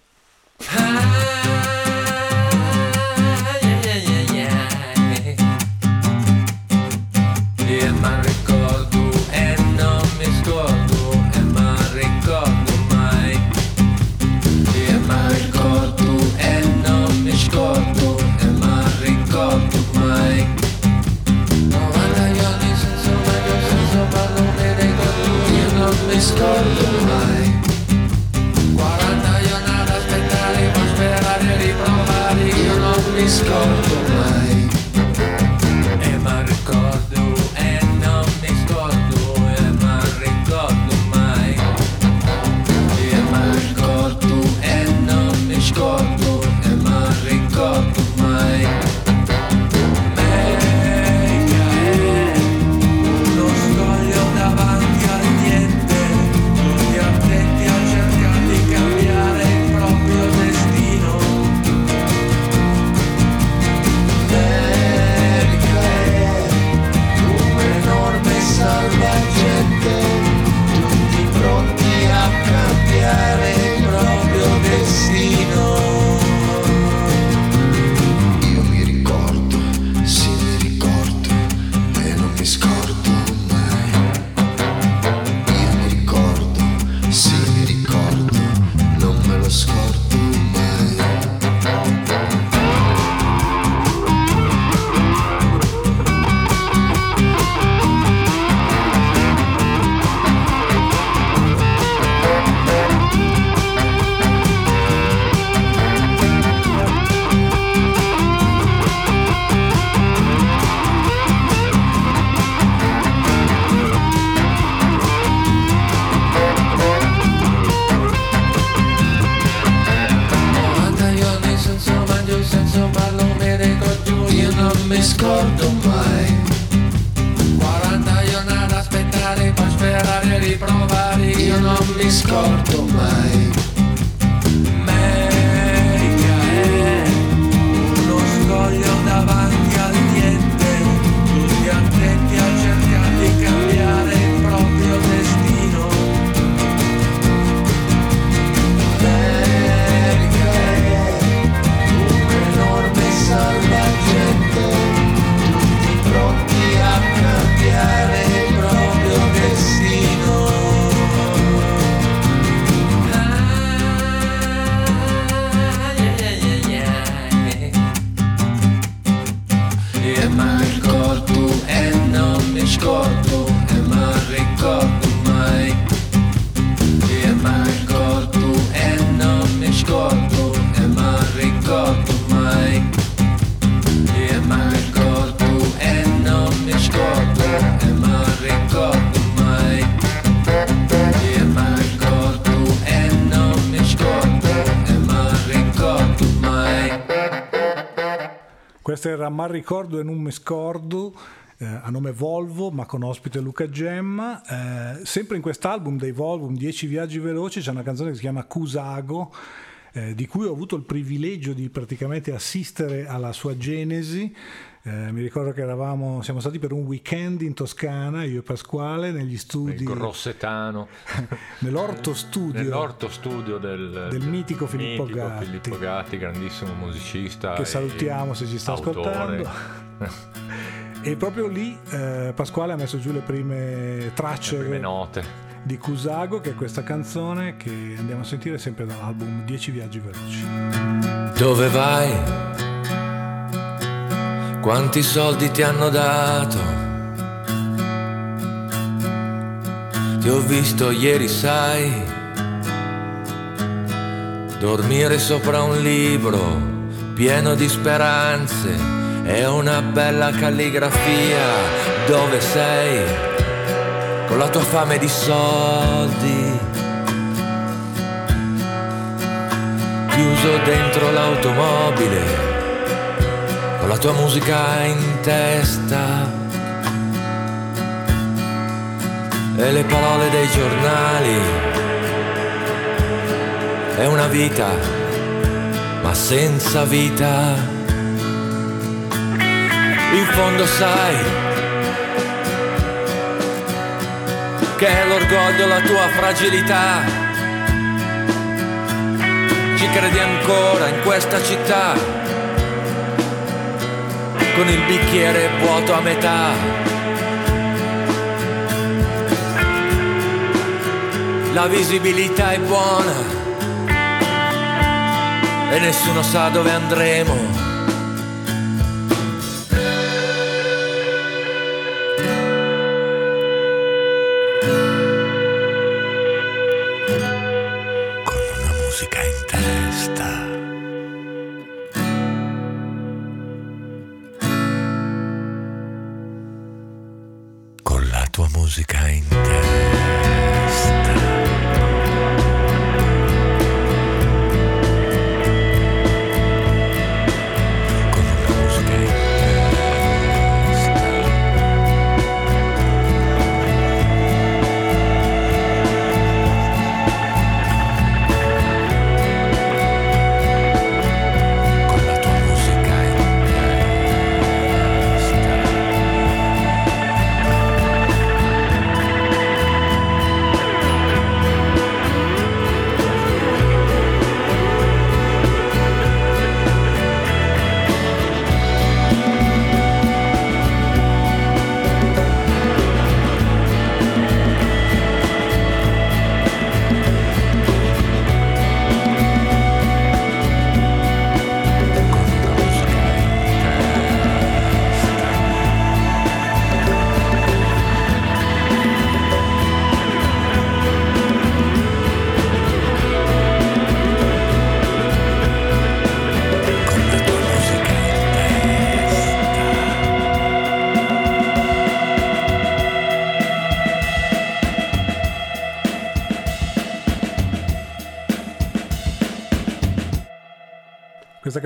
Questo era Mal ricordo e non mi scordo. eh, a nome Volvo, ma con ospite Luca Gemma. Eh, sempre in quest'album dei Volvo, 10 viaggi veloci, c'è una canzone che si chiama Cusago, eh, di cui ho avuto il privilegio di praticamente assistere alla sua genesi. Eh, mi ricordo che eravamo, siamo stati per un weekend in Toscana, io e Pasquale, negli studi, Il Grossetano, nell'orto studio nell'orto studio del, del mitico Filippo mitico Gatti. Filippo Gatti, grandissimo musicista. che salutiamo se ci sta autore. ascoltando. E proprio lì eh, Pasquale ha messo giù le prime tracce Le prime note. di Cusago, che è questa canzone che andiamo a sentire sempre dall'album 10 viaggi veloci. Dove vai? Quanti soldi ti hanno dato? Ti ho visto ieri, sai, dormire sopra un libro pieno di speranze e una bella calligrafia. Dove sei? Con la tua fame di soldi. Chiuso dentro l'automobile la tua musica in testa e le parole dei giornali. È una vita, ma senza vita. In fondo sai che è l'orgoglio la tua fragilità. Ci credi ancora in questa città, con il bicchiere vuoto a metà. La visibilità è buona e nessuno sa dove andremo.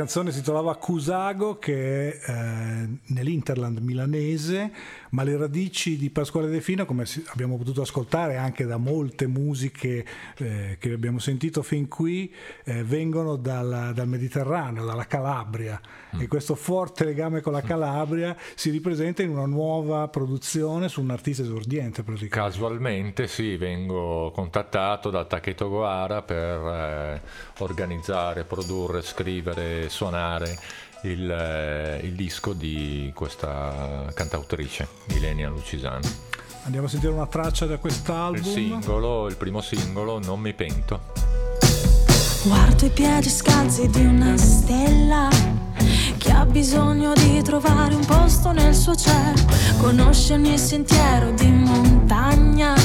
Canzone si trovava Cusago che è eh, nell'Interland milanese, ma le radici di Pasquale De Fino, come abbiamo potuto ascoltare anche da molte musiche eh, che abbiamo sentito fin qui, eh, vengono dal, dal Mediterraneo, dalla Calabria. E questo forte legame con la Calabria si ripresenta in una nuova produzione su un artista esordiente praticamente. Casualmente sì, vengo contattato da Taketo Goara per eh, organizzare, produrre, scrivere, suonare il, eh, il disco di questa cantautrice, Ilenia Lucisano. Andiamo a sentire una traccia da Il quest'album. singolo, il primo singolo, Non mi pento. Guardo i piedi scalzi di una stella che ha bisogno di trovare un posto nel suo cielo. Conosce ogni sentiero di montagna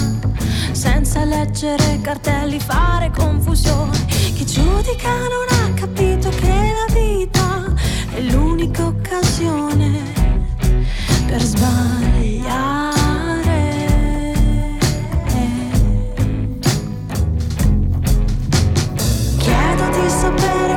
senza leggere cartelli, fare confusione. Chi giudica non ha capito che la vita è l'unica occasione per sbagliare. Chiedo di sapere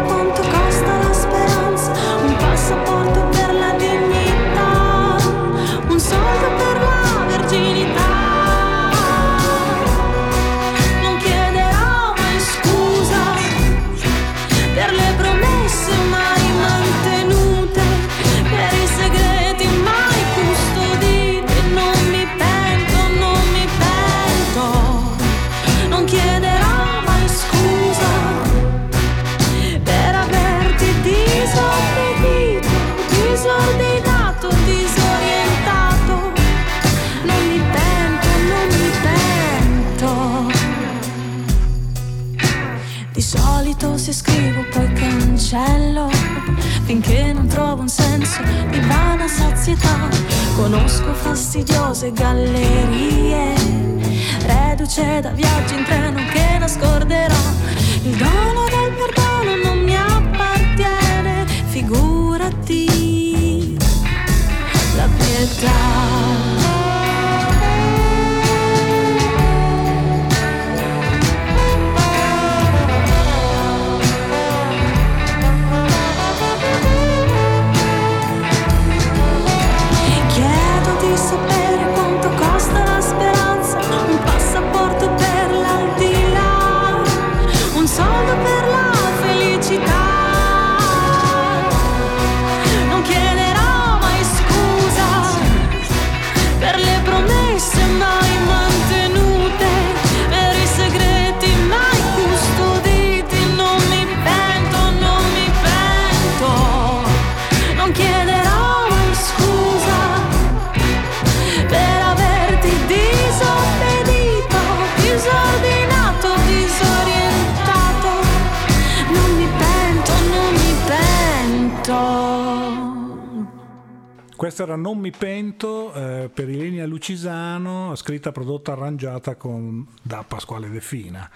scritta, prodotta, arrangiata con- da Pasquale De Fina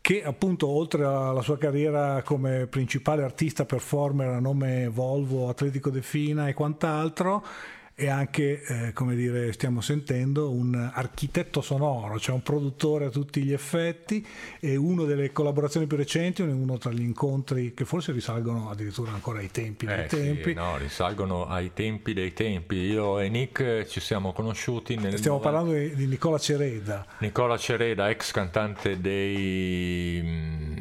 che appunto oltre alla sua carriera come principale artista performer a nome Volvo, Atletico De Fina e quant'altro è anche, eh, come dire, stiamo sentendo, un architetto sonoro, cioè un produttore a tutti gli effetti e una delle collaborazioni più recenti, uno tra gli incontri che forse risalgono addirittura ancora ai tempi dei Eh, sì, tempi. no, risalgono ai tempi dei tempi. Io e Nick ci siamo conosciuti nel Stiamo parlando di, di Nicola Cereda, Nicola Cereda, ex cantante dei mm,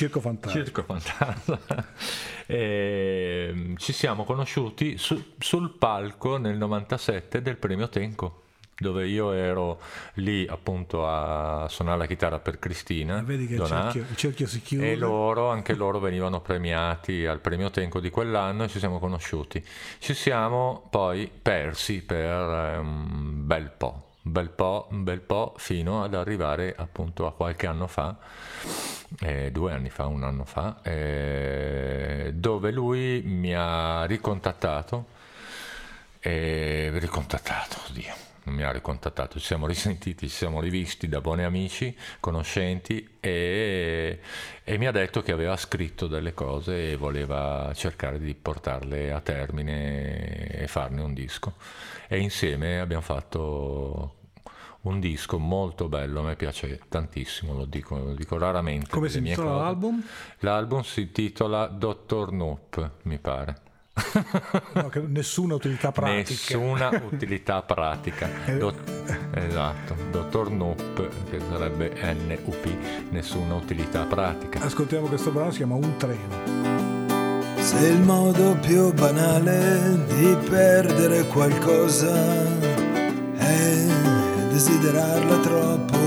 Circo Fantasma. Circo Fantasma. E, ci siamo conosciuti su- sul palco nel 97 del premio Tenco dove io ero lì appunto a suonare la chitarra per Cristina Vedi che il Donà, cerchio, il cerchio si chiude. e loro, anche loro venivano premiati al premio Tenco di quell'anno e ci siamo conosciuti. Ci siamo poi persi per un bel po', un bel po', un bel po' fino ad arrivare appunto a qualche anno fa, eh, due anni fa, un anno fa, eh, dove lui mi ha ricontattato, e ricontattato, oddio, non mi ha ricontattato, ci siamo risentiti, ci siamo rivisti da buoni amici, conoscenti e, e mi ha detto che aveva scritto delle cose e voleva cercare di portarle a termine e farne un disco. E insieme abbiamo fatto un disco molto bello, a me piace tantissimo, lo dico, lo dico raramente. Come si intitola l'album? L'album si intitola Dottor Noop, mi pare. No, nessuna utilità pratica. Nessuna utilità pratica. Dot- esatto, Dottor Noop, che sarebbe NUP, nessuna utilità pratica. Ascoltiamo questo brano, si chiama Un treno. Se il modo più banale di perdere qualcosa è desiderarla troppo,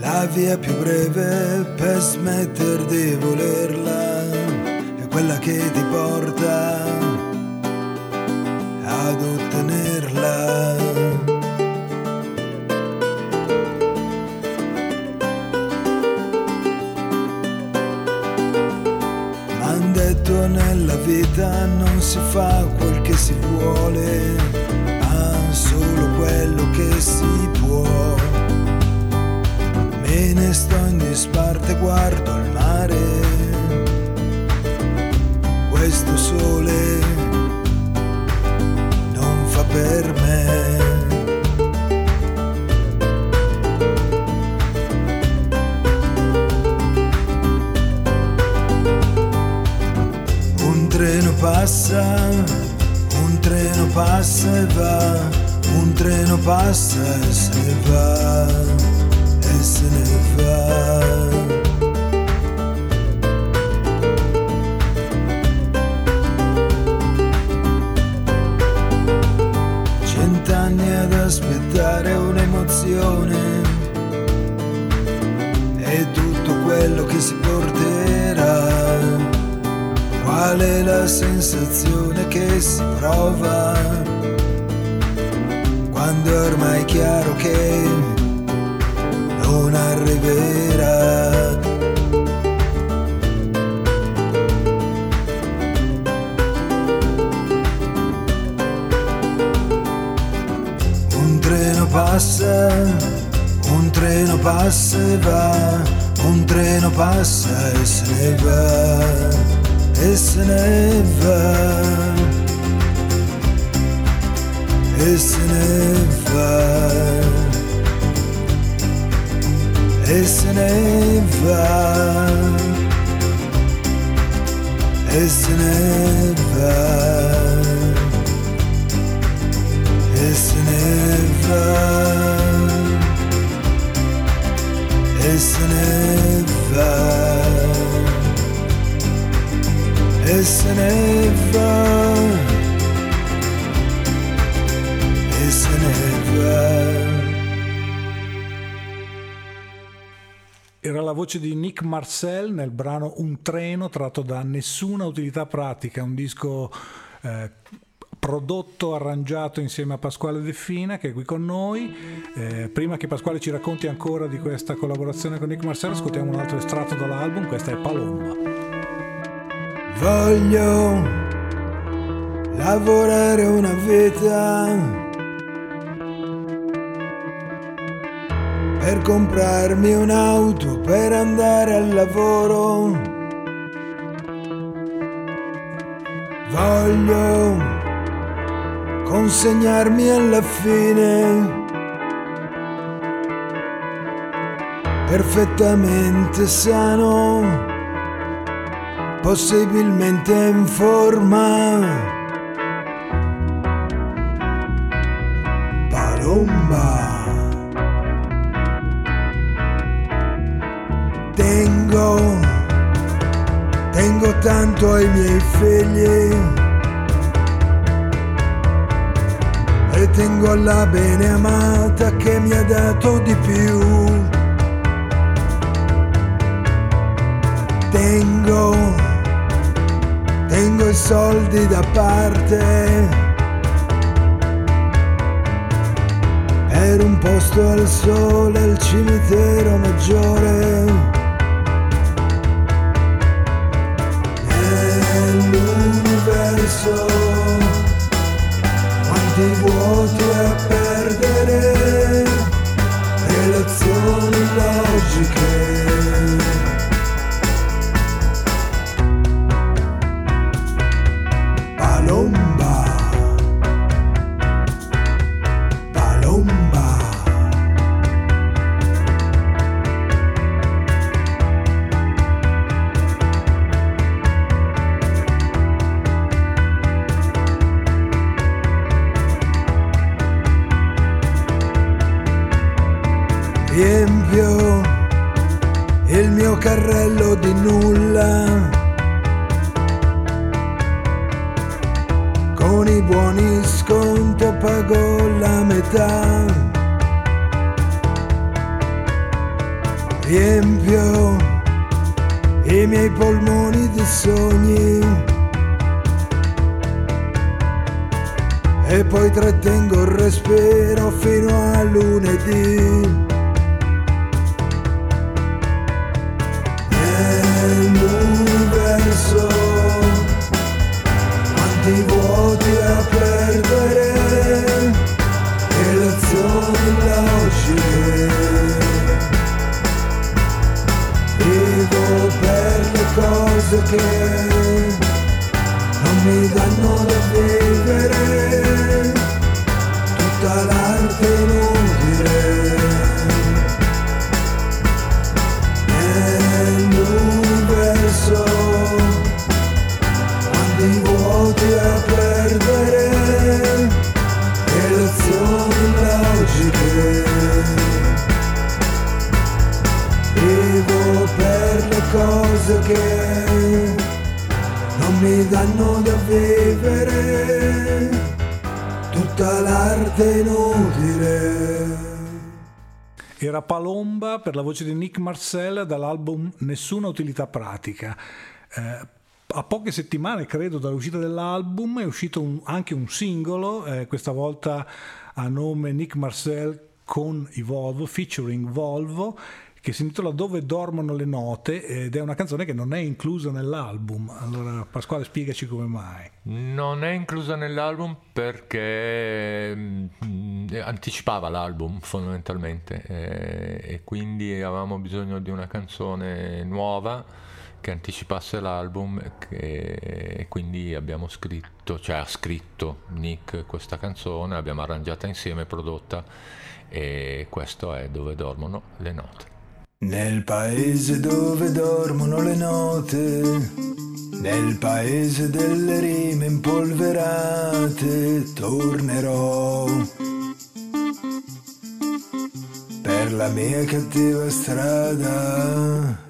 la via più breve per smettere di volerla è quella che ti porta ad ottenerla. Vita non si fa quel che si vuole, ma solo quello che si può. Me ne sto in disparte, guardo il mare, questo sole non fa per me. Un treno passa e va, un treno passa e se va, se va. Qual è la sensazione che si prova quando è ormai chiaro che non arriverà? Un treno passa, un treno passa e va, un treno passa e se ne va, e se ne va, e se ne va, e se ne va, Era la voce di Nick Marcel nel brano Un treno tratto da Nessuna utilità pratica, un disco eh, prodotto, arrangiato insieme a Pasquale De Fina che è qui con noi. Eh, prima che Pasquale ci racconti ancora di questa collaborazione con Nick Marcel, ascoltiamo un altro estratto dall'album, questa è Palomba. Voglio lavorare una vita per comprarmi un'auto per andare al lavoro. Voglio consegnarmi alla fine perfettamente sano, possibilmente in forma. Palomba. Tengo, tengo tanto ai miei figli e tengo alla bene amata che mi ha dato di più. Tengo, tengo i soldi da parte per un posto al sole al cimitero maggiore. Nell'universo quanti vuoti a perdere, relazioni logiche. Voce di Nick Marcel dall'album Nessuna utilità pratica. Eh, a poche settimane, credo, dall'uscita dell'album è uscito un- anche un singolo, eh, questa volta a nome Nick Marcel con i Volvo, featuring Volvo, che si intitola Dove dormono le note ed è una canzone che non è inclusa nell'album. Allora, Pasquale, spiegaci come mai. Non è inclusa nell'album perché mm, anticipava l'album fondamentalmente eh, e quindi avevamo bisogno di una canzone nuova che anticipasse l'album e quindi abbiamo scritto, cioè ha scritto Nick questa canzone, l'abbiamo arrangiata insieme, prodotta e questo è Dove dormono le note. Nel paese dove dormono le note, nel paese delle rime impolverate, tornerò. Per la mia cattiva strada,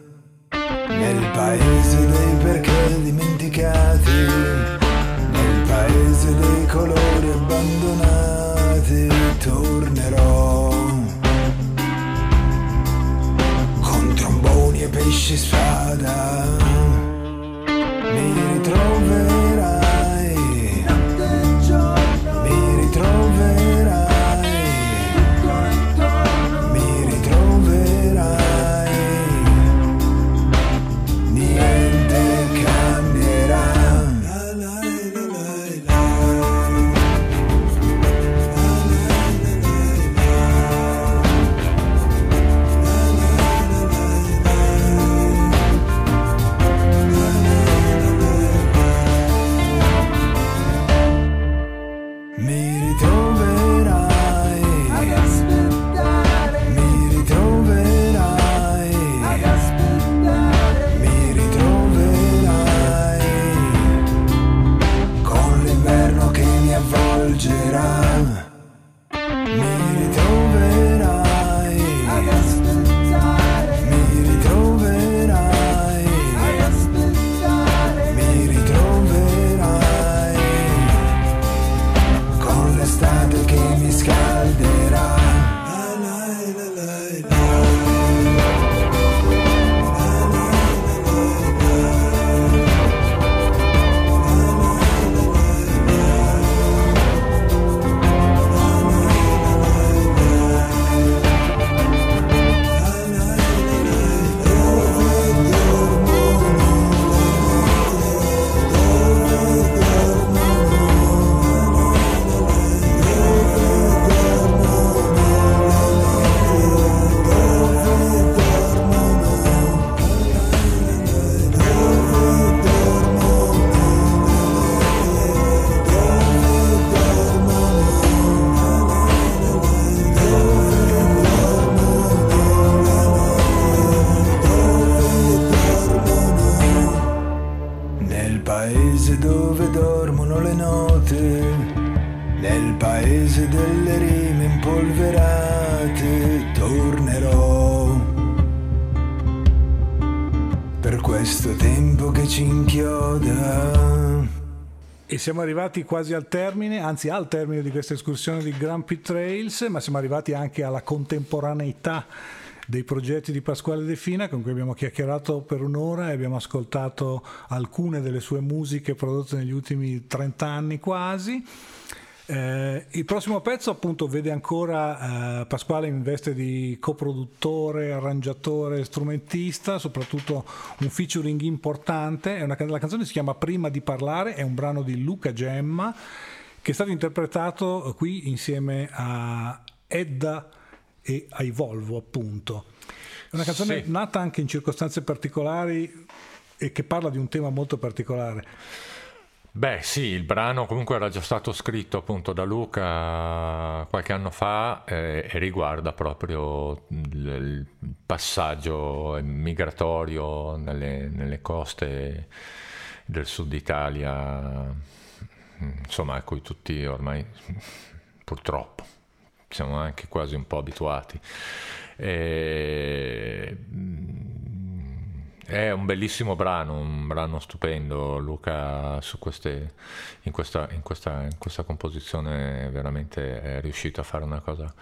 siamo arrivati quasi al termine, anzi al termine di questa escursione di Grumpy Trails, ma siamo arrivati anche alla contemporaneità dei progetti di Pasquale De Fina con cui abbiamo chiacchierato per un'ora e abbiamo ascoltato alcune delle sue musiche prodotte negli ultimi 30 anni quasi. Eh, il prossimo pezzo appunto vede ancora eh, Pasquale in veste di coproduttore, arrangiatore, strumentista, soprattutto un featuring importante. È una, la canzone si chiama Prima di parlare, è un brano di Luca Gemma che è stato interpretato qui insieme a Edda e ai Volvo appunto. È una canzone Sì. nata anche in circostanze particolari e che parla di un tema molto particolare. Beh sì, il brano comunque era già stato scritto appunto da Luca qualche anno fa eh, e riguarda proprio il, il passaggio migratorio nelle, nelle coste del sud Italia, insomma a cui tutti ormai purtroppo siamo anche quasi un po' abituati. E, è un bellissimo brano, un brano stupendo. Luca su queste, in, questa, in, questa, in questa composizione veramente è riuscito a fare una cosa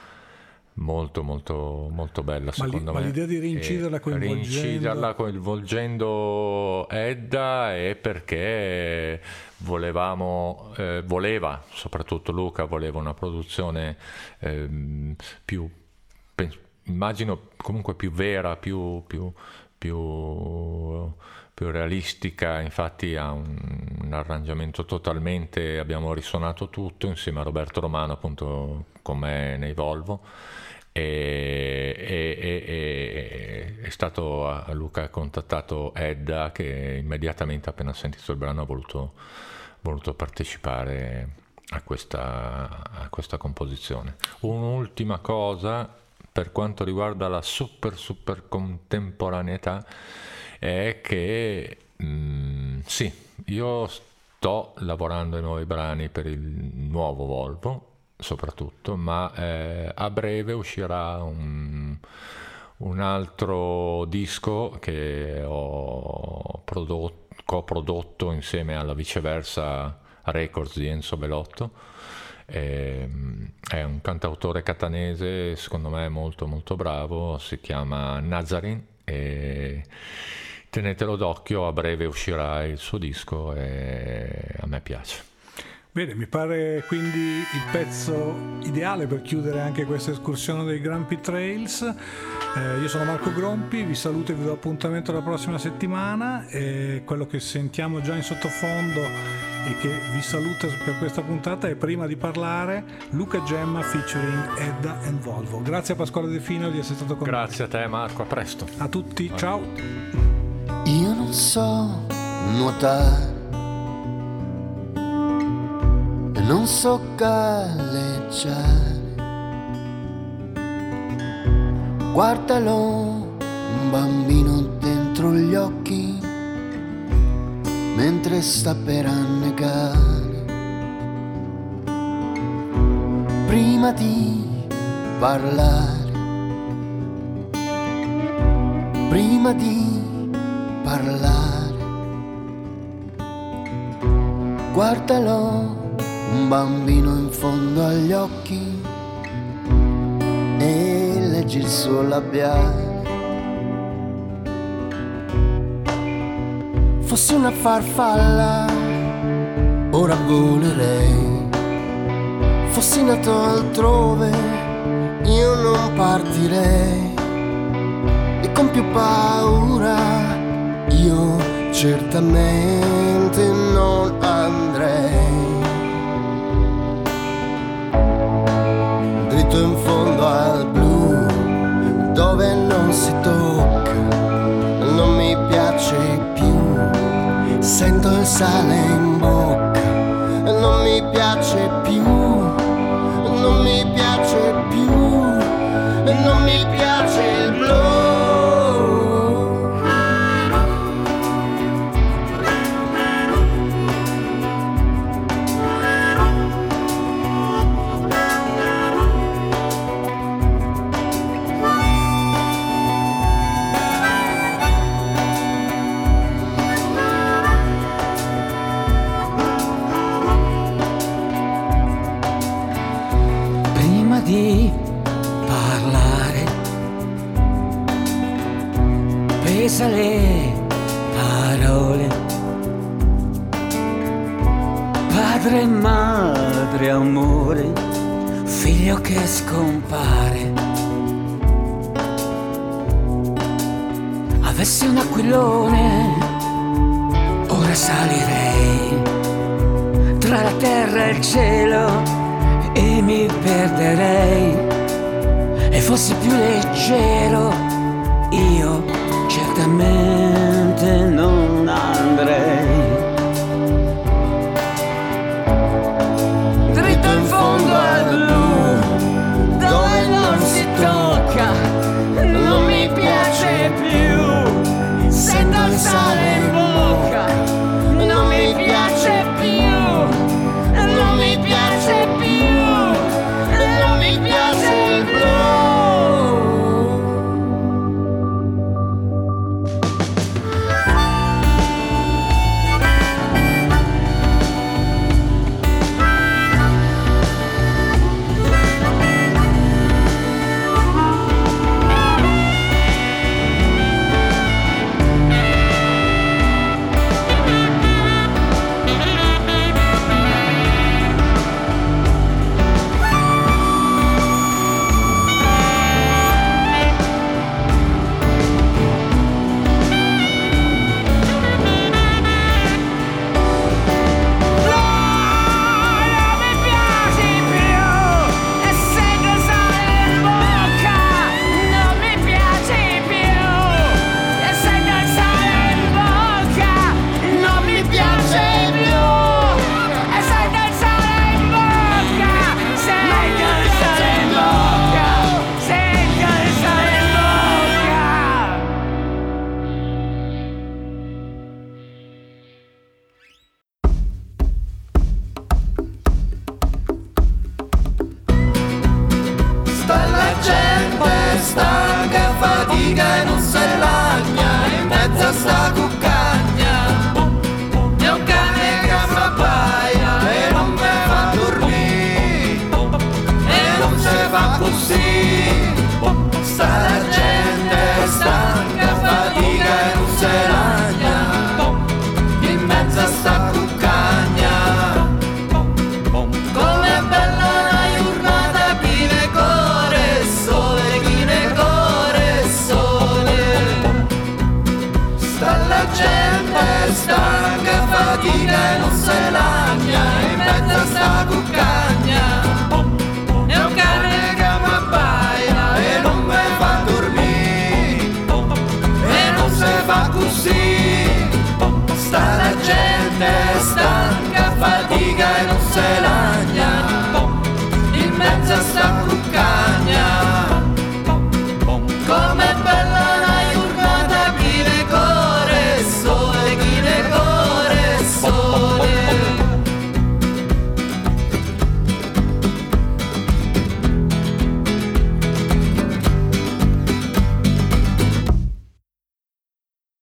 molto molto molto bella Ma, li- secondo ma me. l'idea di reinciderla E coinvolgendo Reinciderla coinvolgendo Edda è perché volevamo, eh, voleva, soprattutto Luca, voleva una produzione ehm, più, immagino comunque più vera, più, più, più, più realistica, infatti ha un, un arrangiamento totalmente, abbiamo risuonato tutto insieme a Roberto Romano appunto con me nei Volvo e, e- e- è stato a Luca ha contattato Edda che immediatamente appena sentito il brano ha voluto, voluto partecipare a questa, a questa composizione. Un'ultima cosa per quanto riguarda la super super contemporaneità è che mm, sì, io sto lavorando ai nuovi brani per il nuovo Volvo soprattutto, ma eh, a breve uscirà un, un altro disco che ho prodotto, coprodotto insieme alla viceversa Records di Enzo Belotto. Ehm, È un cantautore catanese, secondo me molto molto bravo, si chiama Nazarin e tenetelo d'occhio, a breve uscirà il suo disco e a me piace. Bene, mi pare quindi il pezzo ideale per chiudere anche questa escursione dei Grumpy Trails. Eh, io sono Marco Grompi, vi saluto e vi do appuntamento la prossima settimana. E quello che sentiamo già in sottofondo e che vi saluta per questa puntata è prima di parlare Luca Gemma featuring Edda and Volvo. Grazie a Pasquale De Fino di essere stato con Grazie a te Marco, a presto. noi. A tutti, ciao. Io non so nuotare e non so galleggiare. Guardalo, un bambino dentro gli occhi mentre sta per annegare. Prima di parlare, prima di parlare. Guardalo, un bambino in fondo agli occhi e leggi il suo labiale. Fossi una farfalla, ora volerei. Fossi nato altrove, io non partirei. E con più paura, io certamente non andrei. Non si tocca, non mi piace più. Sento il sale in bocca, non mi piace più, senza le parole. Padre, madre, amore, figlio che scompare. Avessi un aquilone, ora salirei tra la terra e il cielo e mi perderei e fossi più leggero